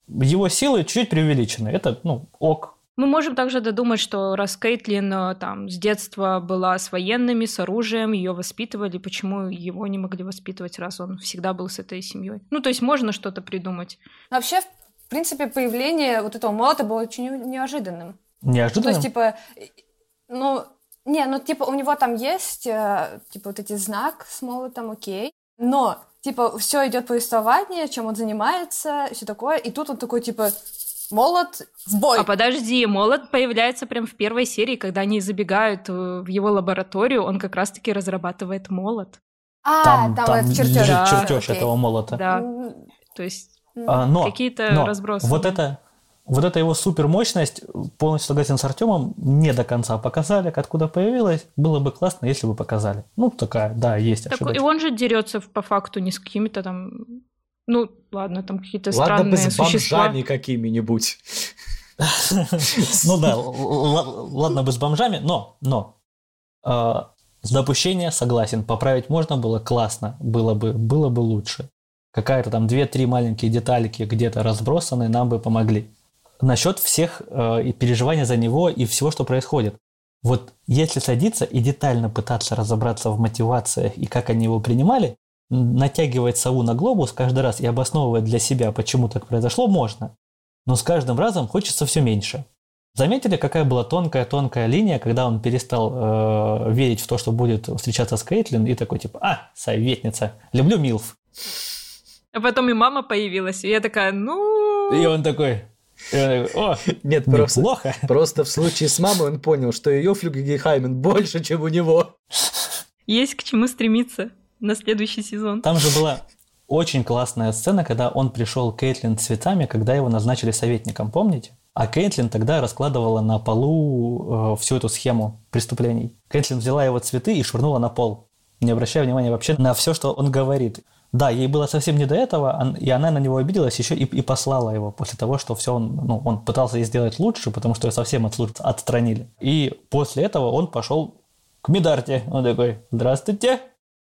его силы чуть-чуть преувеличены. Это, ну, ок. Мы можем также додумать, что раз Кейтлин э, там с детства была с военными, с оружием, ее воспитывали, почему его не могли воспитывать, раз он всегда был с этой семьей. Ну, то есть можно что-то придумать. Вообще, в принципе, появление вот этого молота было очень неожиданным. Неожиданно? То есть, типа, ну, не, ну, типа, у него там есть, э, типа, вот эти знак с молотом, окей, но, типа, все идет повествование, чем он занимается, все такое, и тут он такой, типа, молот в бой. А подожди, молот появляется прям в первой серии, когда они забегают в его лабораторию, он как раз-таки разрабатывает молот. А, там, там, там чертеж, да, чертеж этого молота. Да, то есть а, но, какие-то но разбросы. Вот это, вот эта его супермощность, полностью согласен с Артемом, не до конца показали, откуда появилась. Было бы классно, если бы показали. Ну, такая, да, есть так, И он же дерется по факту не с какими-то там... Ну, ладно, там какие-то ладно странные бы с существа. бомжами какими-нибудь. Ну да, ладно бы с бомжами, но, но, а, с допущения согласен, поправить можно было классно, было бы, было бы лучше. Какая-то там две-три маленькие деталики где-то разбросаны, нам бы помогли насчет всех э, и переживания за него и всего, что происходит. Вот если садиться и детально пытаться разобраться в мотивациях и как они его принимали, натягивать сову на глобус каждый раз и обосновывать для себя, почему так произошло, можно. Но с каждым разом хочется все меньше. Заметили, какая была тонкая-тонкая линия, когда он перестал э, верить в то, что будет встречаться с Кейтлин, и такой типа, а, советница, люблю Милф. А потом и мама появилась, и я такая, ну... И он такой, о, Нет, просто, плохо. просто в случае с мамой он понял, что ее флюгегехаймен больше, чем у него. Есть к чему стремиться на следующий сезон. Там же была очень классная сцена, когда он пришел к Кейтлин цветами, когда его назначили советником, помните? А Кейтлин тогда раскладывала на полу э, всю эту схему преступлений. Кейтлин взяла его цветы и швырнула на пол, не обращая внимания вообще на все, что он говорит. Да, ей было совсем не до этого, и она на него обиделась еще и, и послала его после того, что все он, ну, он пытался ей сделать лучше, потому что ее совсем от службы отстранили. И после этого он пошел к Медарте. Он такой, здравствуйте,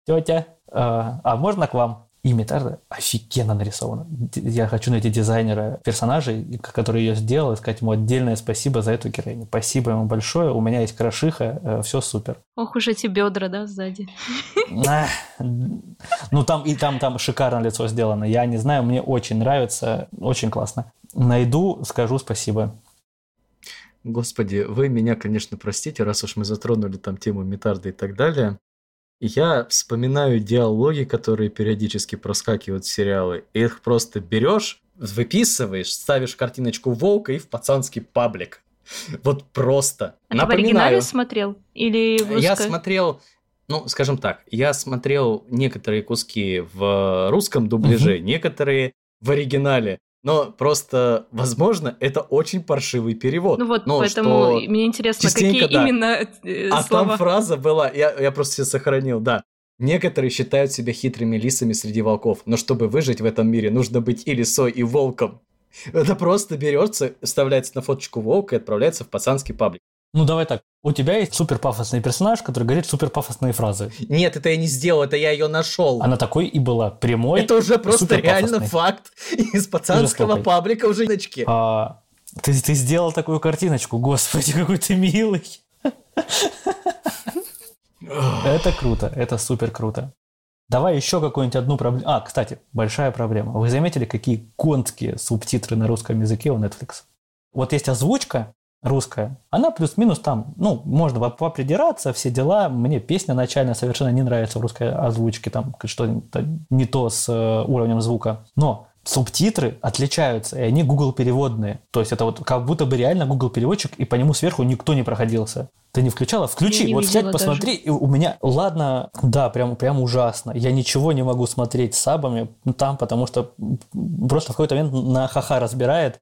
тетя, а, а можно к вам? И Метарда офигенно нарисована. Я хочу найти дизайнера персонажей, который ее сделал, и сказать ему отдельное спасибо за эту героиню. Спасибо ему большое, у меня есть крошиха, э, все супер. Ох уж эти бедра, да, сзади. Ну там и там, там шикарно лицо сделано. Я не знаю, мне очень нравится, очень классно. Найду, скажу спасибо. Господи, вы меня, конечно, простите, раз уж мы затронули там тему метарда и так далее. Я вспоминаю диалоги, которые периодически проскакивают в сериалы. И их просто берешь, выписываешь, ставишь картиночку волка и в пацанский паблик. Вот просто. А Напоминаю. ты в оригинале смотрел? Или в Я смотрел, ну, скажем так, я смотрел некоторые куски в русском дубляже, угу. некоторые в оригинале. Но просто, возможно, это очень паршивый перевод. Ну вот, Но поэтому мне интересно, какие да. именно э, а слова. А там фраза была, я, я просто себе сохранил, да. Некоторые считают себя хитрыми лисами среди волков, но чтобы выжить в этом мире, нужно быть и лисой, и волком. Это просто берется, вставляется на фоточку волка и отправляется в пацанский паблик. Ну давай так, у тебя есть супер пафосный персонаж, который говорит супер пафосные фразы. Нет, это я не сделал, это я ее нашел. Она такой и была, прямой. Это уже просто реально факт из пацанского паблика уже ночки. А, ты, ты сделал такую картиночку, господи, какой ты милый. Это круто, это супер круто. Давай еще какую-нибудь одну проблему. А, кстати, большая проблема. Вы заметили, какие конские субтитры на русском языке у Netflix? Вот есть озвучка, русская, она плюс-минус там, ну, можно попридираться, все дела. Мне песня начальная совершенно не нравится в русской озвучке, там что-то не то с э, уровнем звука. Но субтитры отличаются, и они Google переводные. То есть это вот как будто бы реально Google переводчик, и по нему сверху никто не проходился. Ты не включала? Включи, вот сядь, посмотри, даже. и у меня, ладно, да, прям, прям ужасно. Я ничего не могу смотреть с сабами там, потому что просто в какой-то момент на ха-ха разбирает,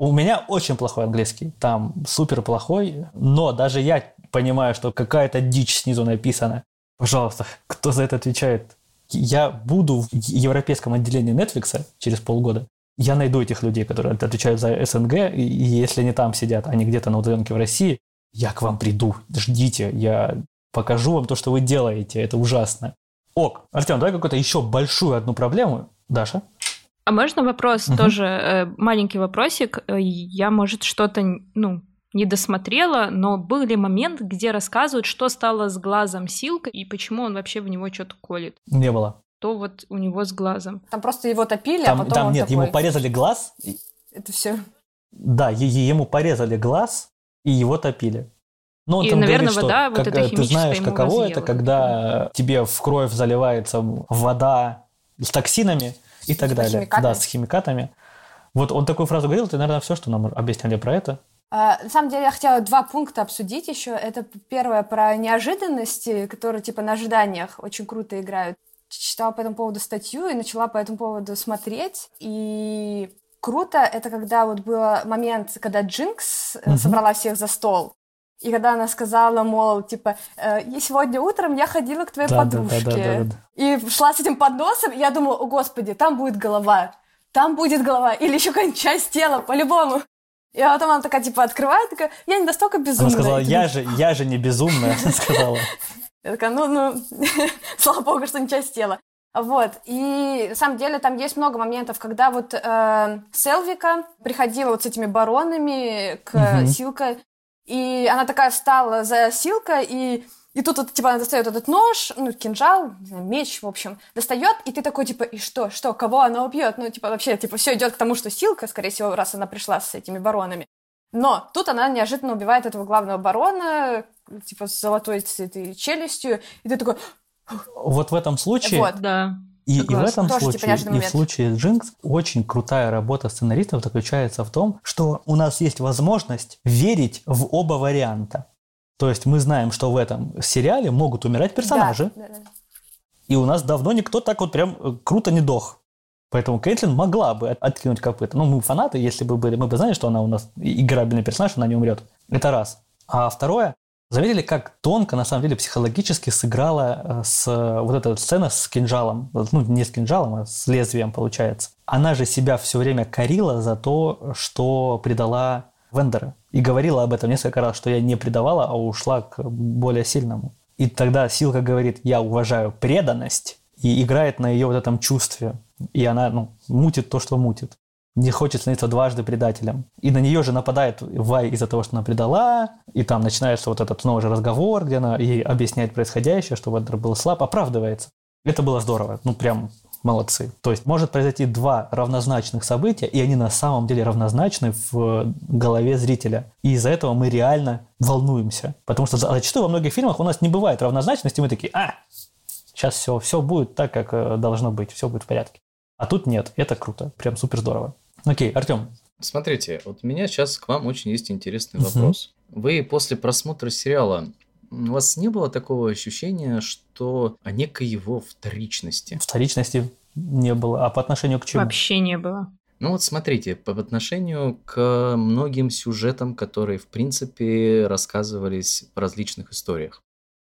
у меня очень плохой английский, там супер плохой, но даже я понимаю, что какая-то дичь снизу написана. Пожалуйста, кто за это отвечает? Я буду в европейском отделении Netflix через полгода. Я найду этих людей, которые отвечают за СНГ, и если они там сидят, они где-то на удаленке в России, я к вам приду, ждите, я покажу вам то, что вы делаете, это ужасно. Ок, Артем, давай какую-то еще большую одну проблему. Даша? А можно вопрос угу. тоже, э, маленький вопросик. Э, я, может, что-то, ну, не досмотрела, но был ли момент, где рассказывают, что стало с глазом Силка и почему он вообще в него что-то колет? Не было. То вот у него с глазом. Там просто его топили, а там, а потом Там нет, такой... ему порезали глаз. Это все. Да, ему порезали глаз и его топили. Ну, он и, наверное, говорит, вода, что, вот как, ты знаешь, каково это, когда тебе в кровь заливается вода с токсинами, и так далее. Химикатами. Да, с химикатами. Вот он такую фразу говорил, это, наверное, все, что нам объясняли про это. А, на самом деле, я хотела два пункта обсудить еще. Это первое про неожиданности, которые типа на ожиданиях очень круто играют. Читала по этому поводу статью и начала по этому поводу смотреть. И круто это когда вот был момент, когда Джинкс mm собрала всех за стол. И когда она сказала, мол, типа, э, сегодня утром я ходила к твоей да, подружке. Да, да, да, да, да. И шла с этим подносом, и я думала, о господи, там будет голова. Там будет голова. Или еще какая-нибудь часть тела, по-любому. И потом она такая, типа, открывает, такая, я не настолько безумная. Она сказала, я же, я же не безумная, она сказала. Я такая, ну, ну, слава богу, что не часть тела. Вот, и на самом деле там есть много моментов, когда вот э, Селвика приходила вот с этими баронами к угу. Силка, и она такая встала за Силка, и, и тут вот, типа, она достает этот нож, ну, кинжал, меч, в общем, достает, и ты такой, типа, и что, что, кого она убьет? Ну, типа, вообще, типа, все идет к тому, что Силка, скорее всего, раз она пришла с этими баронами. Но тут она неожиданно убивает этого главного барона, типа, с золотой этой челюстью, и ты такой... Вот в этом случае... Вот, да. И, и в этом Тоже, случае, типа, и в случае Джинкс, очень крутая работа сценаристов заключается в том, что у нас есть возможность верить в оба варианта. То есть мы знаем, что в этом сериале могут умирать персонажи. Да, да, да. И у нас давно никто так вот прям э, круто не дох. Поэтому Кейтлин могла бы откинуть копыта. Ну, мы фанаты, если бы были, мы бы знали, что она у нас играбельный персонаж, она не умрет. Это раз. А второе, Заметили, как тонко, на самом деле, психологически сыграла э, с вот эта сцена с кинжалом, ну, не с кинжалом, а с лезвием, получается. Она же себя все время корила за то, что предала Вендера. И говорила об этом несколько раз, что я не предавала, а ушла к более сильному. И тогда Силка говорит, я уважаю преданность, и играет на ее вот этом чувстве. И она ну, мутит то, что мутит. Не хочет становиться дважды предателем. И на нее же нападает Вай из-за того, что она предала, и там начинается вот этот новый же разговор, где она ей объясняет происходящее, что Вендер был слаб, оправдывается. Это было здорово. Ну, прям молодцы. То есть может произойти два равнозначных события, и они на самом деле равнозначны в голове зрителя. И из-за этого мы реально волнуемся. Потому что зачастую во многих фильмах у нас не бывает равнозначности, мы такие, а, сейчас все, все будет так, как э, должно быть, все будет в порядке. А тут нет, это круто, прям супер здорово. Окей, Артем. Смотрите, вот у меня сейчас к вам очень есть интересный вопрос. Вы после просмотра сериала у вас не было такого ощущения, что о некой его вторичности? Вторичности не было. А по отношению к чему? Вообще не было. Ну вот смотрите, по отношению к многим сюжетам, которые, в принципе, рассказывались в различных историях.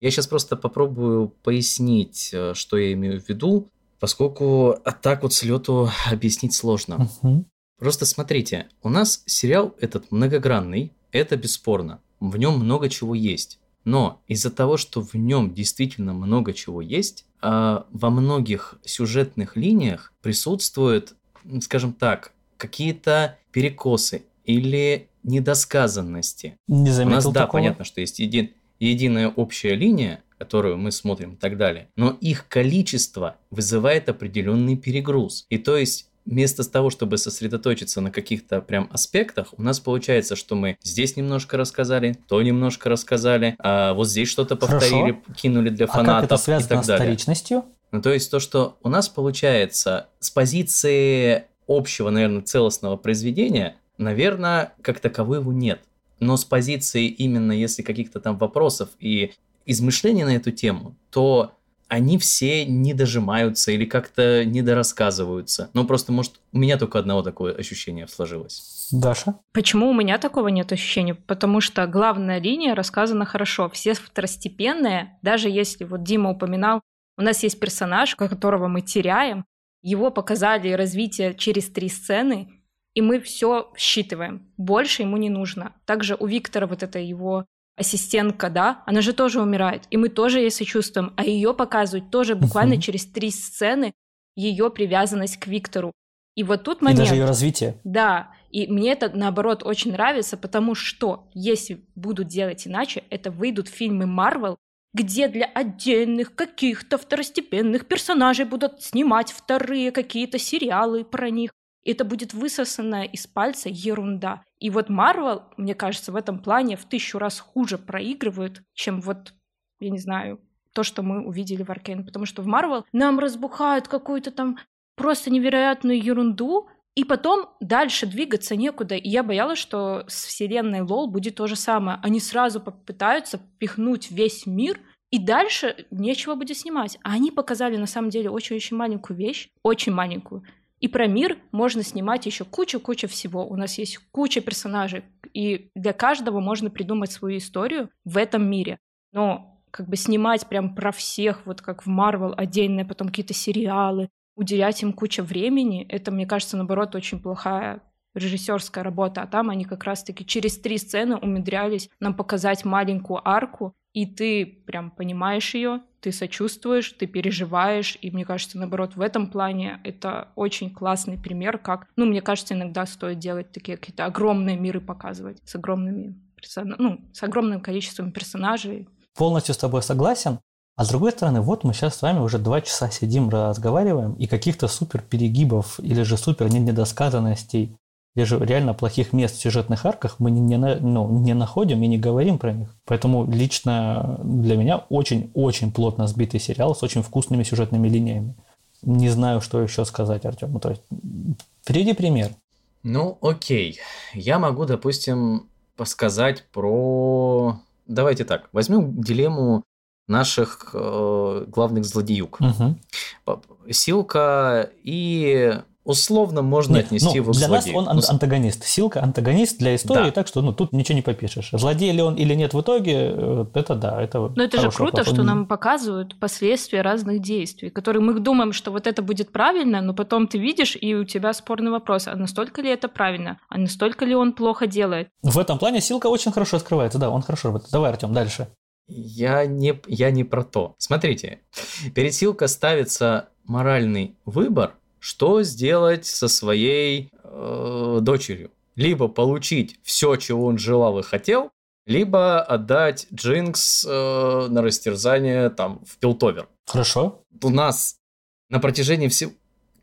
Я сейчас просто попробую пояснить, э, что я имею в виду, поскольку так вот с лету объяснить сложно. Угу. Просто смотрите, у нас сериал этот многогранный, это бесспорно. В нем много чего есть. Но из-за того, что в нем действительно много чего есть, а во многих сюжетных линиях присутствуют, скажем так, какие-то перекосы или недосказанности. Не заметил У нас, да, такого. понятно, что есть един, единая общая линия, которую мы смотрим и так далее, но их количество вызывает определенный перегруз. И то есть вместо того, чтобы сосредоточиться на каких-то прям аспектах, у нас получается, что мы здесь немножко рассказали, то немножко рассказали, а вот здесь что-то повторили, Хорошо. кинули для А как это фанатов и связано так с далее. вторичностью? Ну, то есть то, что у нас получается с позиции общего, наверное, целостного произведения, наверное, как такового нет. Но с позиции именно если каких-то там вопросов и измышлений на эту тему, то они все не дожимаются или как-то недорассказываются. Ну, просто, может, у меня только одного такое ощущение сложилось. Даша? Почему у меня такого нет ощущения? Потому что главная линия рассказана хорошо. Все второстепенные, даже если вот Дима упоминал, у нас есть персонаж, которого мы теряем, его показали развитие через три сцены, и мы все считываем. Больше ему не нужно. Также у Виктора вот это его ассистентка, да, она же тоже умирает, и мы тоже ей сочувствуем, а ее показывают тоже буквально Мгм. через три сцены ее привязанность к Виктору. И вот тут И момент. даже ее развитие. Да, и мне это наоборот очень нравится, потому что если будут делать иначе, это выйдут фильмы Марвел, где для отдельных каких-то второстепенных персонажей будут снимать вторые какие-то сериалы про них. Это будет высосанная из пальца ерунда. И вот Марвел, мне кажется, в этом плане в тысячу раз хуже проигрывают, чем вот, я не знаю, то, что мы увидели в Аркейн. Потому что в Марвел нам разбухают какую-то там просто невероятную ерунду, и потом дальше двигаться некуда. И я боялась, что с вселенной Лол будет то же самое. Они сразу попытаются пихнуть весь мир, и дальше нечего будет снимать. А они показали на самом деле очень-очень маленькую вещь, очень маленькую. И про мир можно снимать еще куча-куча всего. У нас есть куча персонажей, и для каждого можно придумать свою историю в этом мире. Но как бы снимать прям про всех, вот как в Марвел, отдельные потом какие-то сериалы, уделять им куча времени, это, мне кажется, наоборот, очень плохая режиссерская работа, а там они как раз-таки через три сцены умудрялись нам показать маленькую арку, и ты прям понимаешь ее, ты сочувствуешь, ты переживаешь, и мне кажется, наоборот, в этом плане это очень классный пример, как, ну, мне кажется, иногда стоит делать такие какие-то огромные миры показывать с огромными персона- ну, с огромным количеством персонажей. Полностью с тобой согласен. А с другой стороны, вот мы сейчас с вами уже два часа сидим, разговариваем, и каких-то супер перегибов или же супер недосказанностей, же реально плохих мест в сюжетных арках мы не, на- ну, не находим и не говорим про них. Поэтому лично для меня очень-очень плотно сбитый сериал с очень вкусными сюжетными линиями. Не знаю, что еще сказать, Артем. Ну, то есть, приведи пример. Ну, окей. Я могу, допустим, посказать про... Давайте так, возьмем дилемму наших э, главных злодеюк. П- Силка и условно можно Нет, отнести ну, его к для нас злодею. он ан- антагонист. Силка антагонист для истории, Да. так что ну, тут ничего не попишешь. Злодей ли он или нет в итоге, э, это да, это Но это же круто, вопрос. что Он- нам показывают последствия разных действий, которые мы думаем, что вот это будет правильно, но потом ты видишь, и у тебя спорный вопрос, а настолько ли это правильно, а настолько ли он плохо делает. В этом плане Силка очень хорошо скрывается, да, он хорошо работает. Давай, Артем, дальше. Я не, я не про то. Смотрите, перед Силка ставится моральный выбор, что сделать со своей э, дочерью. Либо получить все, чего он желал и хотел, либо отдать Джинкс э, на растерзание там в Пилтовер. Хорошо. У нас на протяжении всего...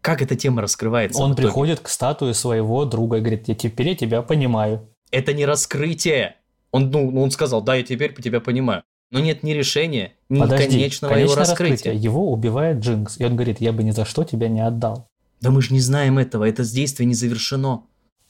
Как эта тема раскрывается? Он приходит к статуе своего друга и говорит, я теперь я тебя понимаю. Это не раскрытие. Он, ну, он сказал, да, я теперь тебя понимаю. Но нет ни решения, ни Подожди, конечного его раскрытия. раскрытие. Его убивает Джинкс. И он говорит, я бы ни за что тебя не отдал. Да мы же не знаем этого, это действие не завершено.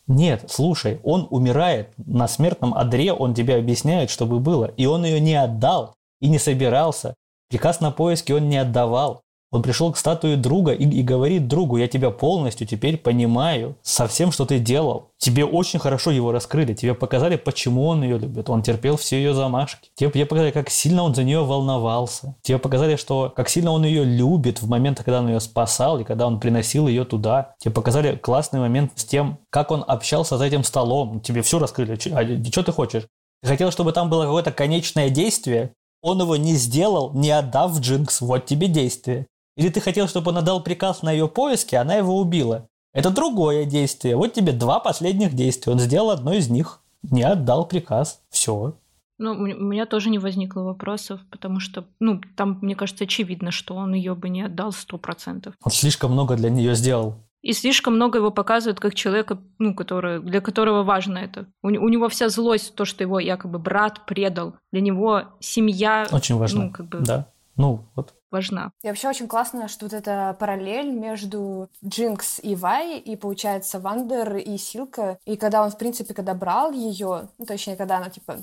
Нет, слушай, он умирает на смертном одре, он тебе объясняет, чтобы было. И он ее не отдал и не собирался. Приказ на поиски он не отдавал. Он пришел к статуе друга и, и говорит другу, я тебя полностью теперь понимаю со всем, что ты делал. Тебе очень хорошо его раскрыли, тебе показали, почему он ее любит. Он терпел все ее замашки. Тебе, показали, как сильно он за нее волновался. Тебе показали, что как сильно он ее любит в момент, когда он ее спасал и когда он приносил ее туда. Тебе показали классный момент с тем, как он общался за этим столом. Тебе все раскрыли. А что ты хочешь? Ты хотел, чтобы там было какое-то конечное действие, он его не сделал, не отдав Джинкс. Вот тебе действие. Или ты хотел, чтобы он отдал приказ на ее поиски, а она его убила. Это другое действие. Вот тебе два последних действия. Он сделал одно из них. Не отдал приказ. Все. Ну, у меня тоже не возникло вопросов, потому что, ну, там, мне кажется, очевидно, что он ее бы не отдал сто процентов. Он слишком много для нее сделал. И слишком много его показывают как человека, ну, который, для которого важно это. У, у него вся злость, то, что его якобы брат предал. Для него семья... Очень важно, ну, как бы, да. Ну, вот важна. И вообще очень классно, что вот эта параллель между Джинкс и Вай, и получается Вандер и Силко. И когда он, в принципе, когда брал ее, ну, точнее, когда она, типа,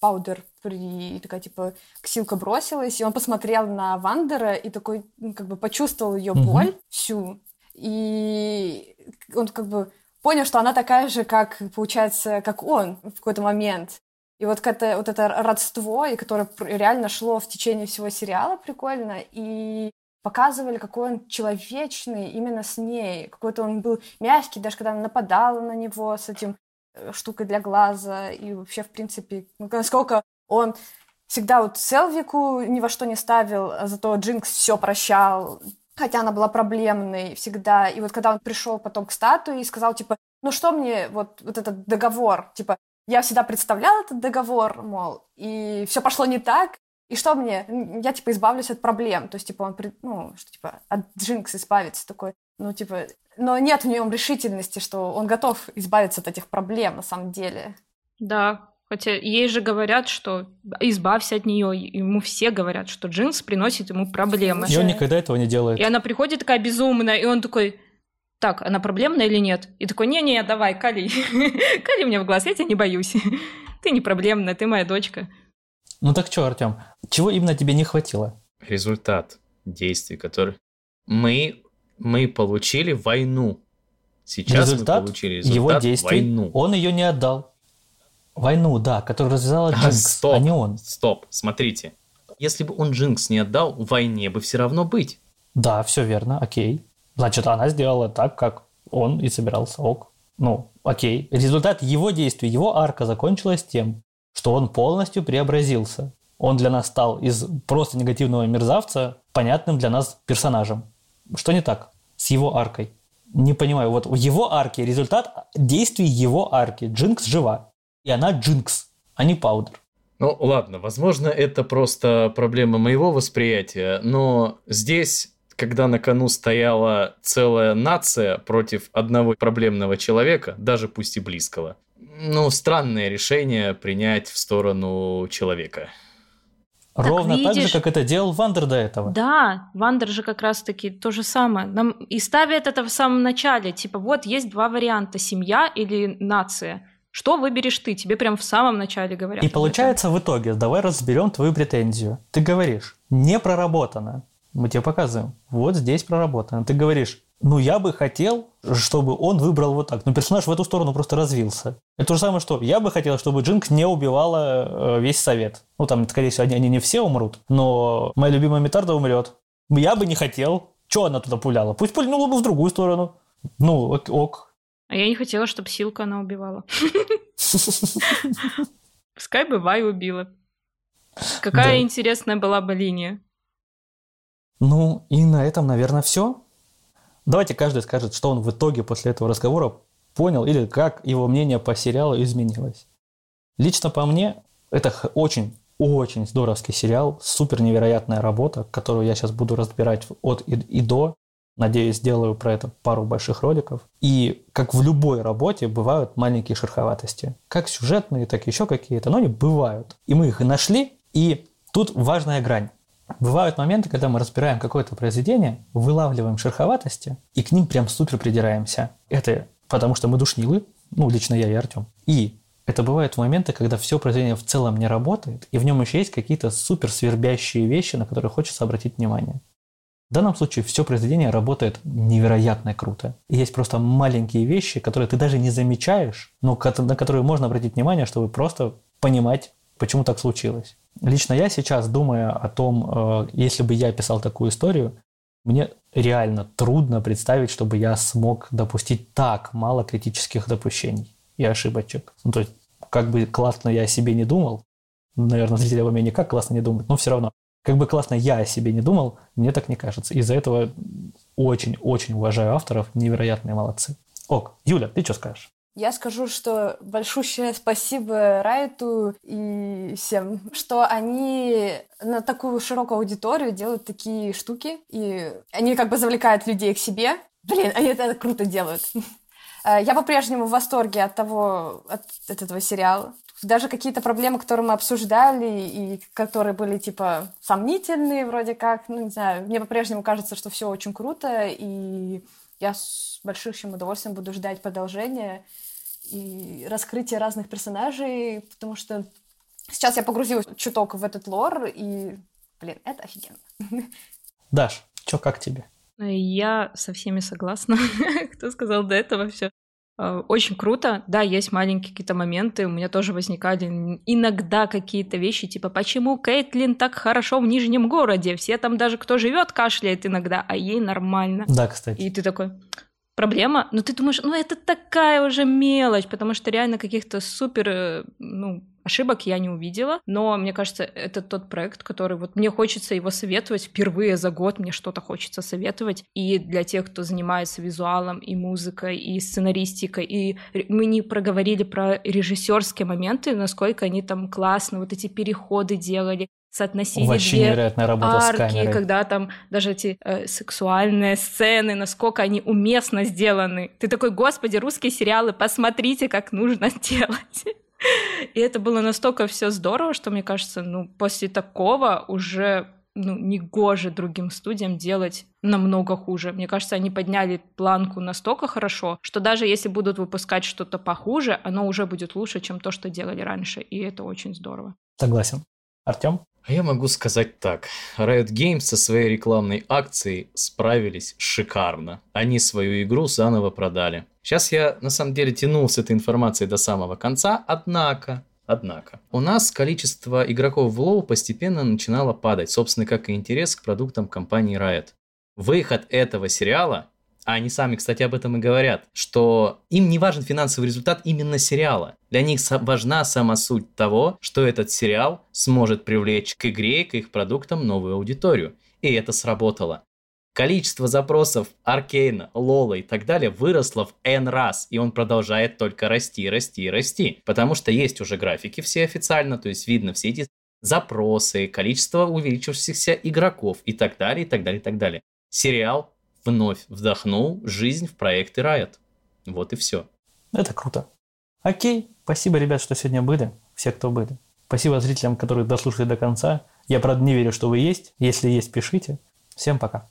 Паудер при такая типа Ксилка бросилась, и он посмотрел на Вандера и такой ну, как бы почувствовал ее mm-hmm. боль всю, и он как бы понял, что она такая же, как получается, как он в какой-то момент. И вот это, вот это родство, и которое реально шло в течение всего сериала прикольно, и показывали, какой он человечный именно с ней, какой-то он был мягкий, даже когда она нападала на него с этим э, штукой для глаза, и вообще, в принципе, ну, насколько он всегда вот Селвику ни во что не ставил, а зато Джинкс все прощал, хотя она была проблемной всегда. И вот когда он пришел потом к статуе и сказал, типа, ну что мне вот, вот этот договор, типа, я всегда представляла этот договор, мол, и все пошло не так, и что мне? Я, типа, избавлюсь от проблем. То есть, типа, он, ну, что, типа, от Джинкс избавиться такой. Ну, типа, но нет в нем решительности, что он готов избавиться от этих проблем на самом деле. Да, хотя ей же говорят, что избавься от нее. Ему все говорят, что Джинкс приносит ему проблемы. И он никогда этого не делает. И она приходит такая безумная, и он такой, так, она проблемная или нет? И такой, не-не, давай, кали. кали мне в глаз, я тебя не боюсь. ты не проблемная, ты моя дочка. Ну так что, Артем, чего именно тебе не хватило? Результат действий, которые мы, мы получили войну. Сейчас результат мы получили результат его действий. войну. Он ее не отдал. Войну, да, которую развязала Джинкс, стоп, а не он. Стоп, смотрите. Если бы он Джинкс не отдал, в войне бы все равно быть. Да, все верно, окей. Значит, она сделала так, как он и собирался. Ок. Ну, окей. Результат его действий, его арка закончилась тем, что он полностью преобразился. Он для нас стал из просто негативного мерзавца понятным для нас персонажем. Что не так с его аркой? Не понимаю. Вот в его арке результат действий его арки. Джинкс жива. И она Джинкс, а не Паудер. Ну ладно, возможно, это просто проблема моего восприятия, но здесь когда на кону стояла целая нация против одного проблемного человека, даже пусть и близкого. Ну, странное решение принять в сторону человека. Так Ровно видишь, так же, как это делал Вандер до этого. Да, Вандер же как раз-таки то же самое. Нам и ставят это в самом начале. Типа, вот есть два варианта, семья или нация. Что выберешь ты? Тебе прям в самом начале говорят. И получается в итоге, давай разберем твою претензию. Ты говоришь, не проработано. Мы тебе показываем. Вот здесь проработано. Ты говоришь, ну я бы хотел, чтобы он выбрал вот так. Но персонаж в эту сторону просто развился. Это то же самое, что я бы хотел, чтобы Джинкс не убивала э, весь совет. Ну там, скорее всего, они, они не все умрут, но моя любимая Медарда умрет. Я бы не хотел. Чего она туда пуляла? Пусть пульнула бы в другую сторону. Ну, ок. ок. А я не хотела, чтобы Силка она убивала. Пускай бы Вай убила. Какая интересная была бы линия. Ну, и на этом, наверное, все. Давайте каждый скажет, что он в итоге после этого разговора понял или как его мнение по сериалу изменилось. Лично по мне, это очень, очень здоровский сериал, супер невероятная работа, которую я сейчас буду разбирать от и, и до. Надеюсь, сделаю про это пару больших роликов. И как в любой работе бывают маленькие шероховатости. Как сюжетные, так еще какие-то, но они бывают. И мы их и нашли, и тут важная грань. Бывают моменты, когда мы разбираем какое-то произведение, вылавливаем шероховатости и к ним прям супер придираемся. Это потому что мы душнилы, ну, лично я и Артем. И это бывают моменты, когда все произведение в целом не работает, и в нем еще есть какие-то супер свербящие вещи, на которые хочется обратить внимание. В данном случае все произведение работает невероятно круто. И есть просто маленькие вещи, которые ты даже не замечаешь, но на которые можно обратить внимание, чтобы просто понимать, почему так случилось. Лично я сейчас, думая о том, э, если бы я писал такую историю, мне реально трудно представить, чтобы я смог допустить так мало критических допущений и ошибочек. Ну, то есть, как бы классно я о себе не думал, наверное, зрители обо мне никак классно не думают, но все равно, как бы классно я о себе не думал, мне так не кажется. Из-за этого очень-очень уважаю авторов, невероятные молодцы. Ок, Юля, ты что скажешь? Я скажу, что большущее спасибо Райту и всем, что они на такую широкую аудиторию делают такие штуки, и они как бы завлекают людей к себе. Блин, они это круто делают. Э, Я по-прежнему в восторге от того, от, от этого сериала. Даже какие-то проблемы, которые мы обсуждали, и которые были, типа, сомнительные вроде как, ну, не знаю, мне по-прежнему кажется, что все очень круто, и я с большим удовольствием буду ждать продолжения и раскрытия разных персонажей, потому что сейчас я погрузилась чуток в этот лор, и, блин, это офигенно. Даш, что как тебе? Я со всеми согласна, кто сказал до этого все. Очень круто. Да, есть маленькие какие-то моменты. У меня тоже возникали иногда какие-то вещи, типа, почему Кейтлин так хорошо в Нижнем городе? Все там даже, кто живет, кашляет иногда, а ей нормально. Да, кстати. И ты такой, проблема? Но ты думаешь, ну это такая уже мелочь, потому что реально каких-то супер, э, ну, ошибок я не увидела, но мне кажется, это тот проект, который вот мне хочется его советовать впервые за год, мне что-то хочется советовать, и для тех, кто занимается визуалом, и музыкой, и сценаристикой, и мы не проговорили про режиссерские моменты, насколько они там классно вот эти переходы делали, соотносили Вообще две невероятная работа с арки, камерой. когда там даже эти э, сексуальные сцены, насколько они уместно сделаны. Ты такой, господи, русские сериалы, посмотрите, как нужно делать. И это было настолько все здорово, что мне кажется, ну, после такого уже ну, не гоже другим студиям делать намного хуже. Мне кажется, они подняли планку настолько хорошо, что даже если будут выпускать что-то похуже, оно уже будет лучше, чем то, что делали раньше. И это очень здорово. Согласен. Артем? А я могу сказать так. Riot Games со своей рекламной акцией справились шикарно. Они свою игру заново продали. Сейчас я на самом деле тянул с этой информацией до самого конца, однако, однако, у нас количество игроков в WoW постепенно начинало падать, собственно, как и интерес к продуктам компании Riot. Выход этого сериала а они сами, кстати, об этом и говорят, что им не важен финансовый результат именно сериала. Для них важна сама суть того, что этот сериал сможет привлечь к игре, к их продуктам новую аудиторию. И это сработало. Количество запросов Аркейна, Лола и так далее выросло в N раз, и он продолжает только расти, расти, расти. Потому что есть уже графики все официально, то есть видно все эти запросы, количество увеличившихся игроков и так далее, и так далее, и так далее. Сериал вновь вдохнул жизнь в проекты Riot. Вот и все. Это круто. Окей, спасибо, ребят, что сегодня были, все, кто были. Спасибо зрителям, которые дослушали до конца. Я, правда, не верю, что вы есть. Если есть, пишите. Всем пока.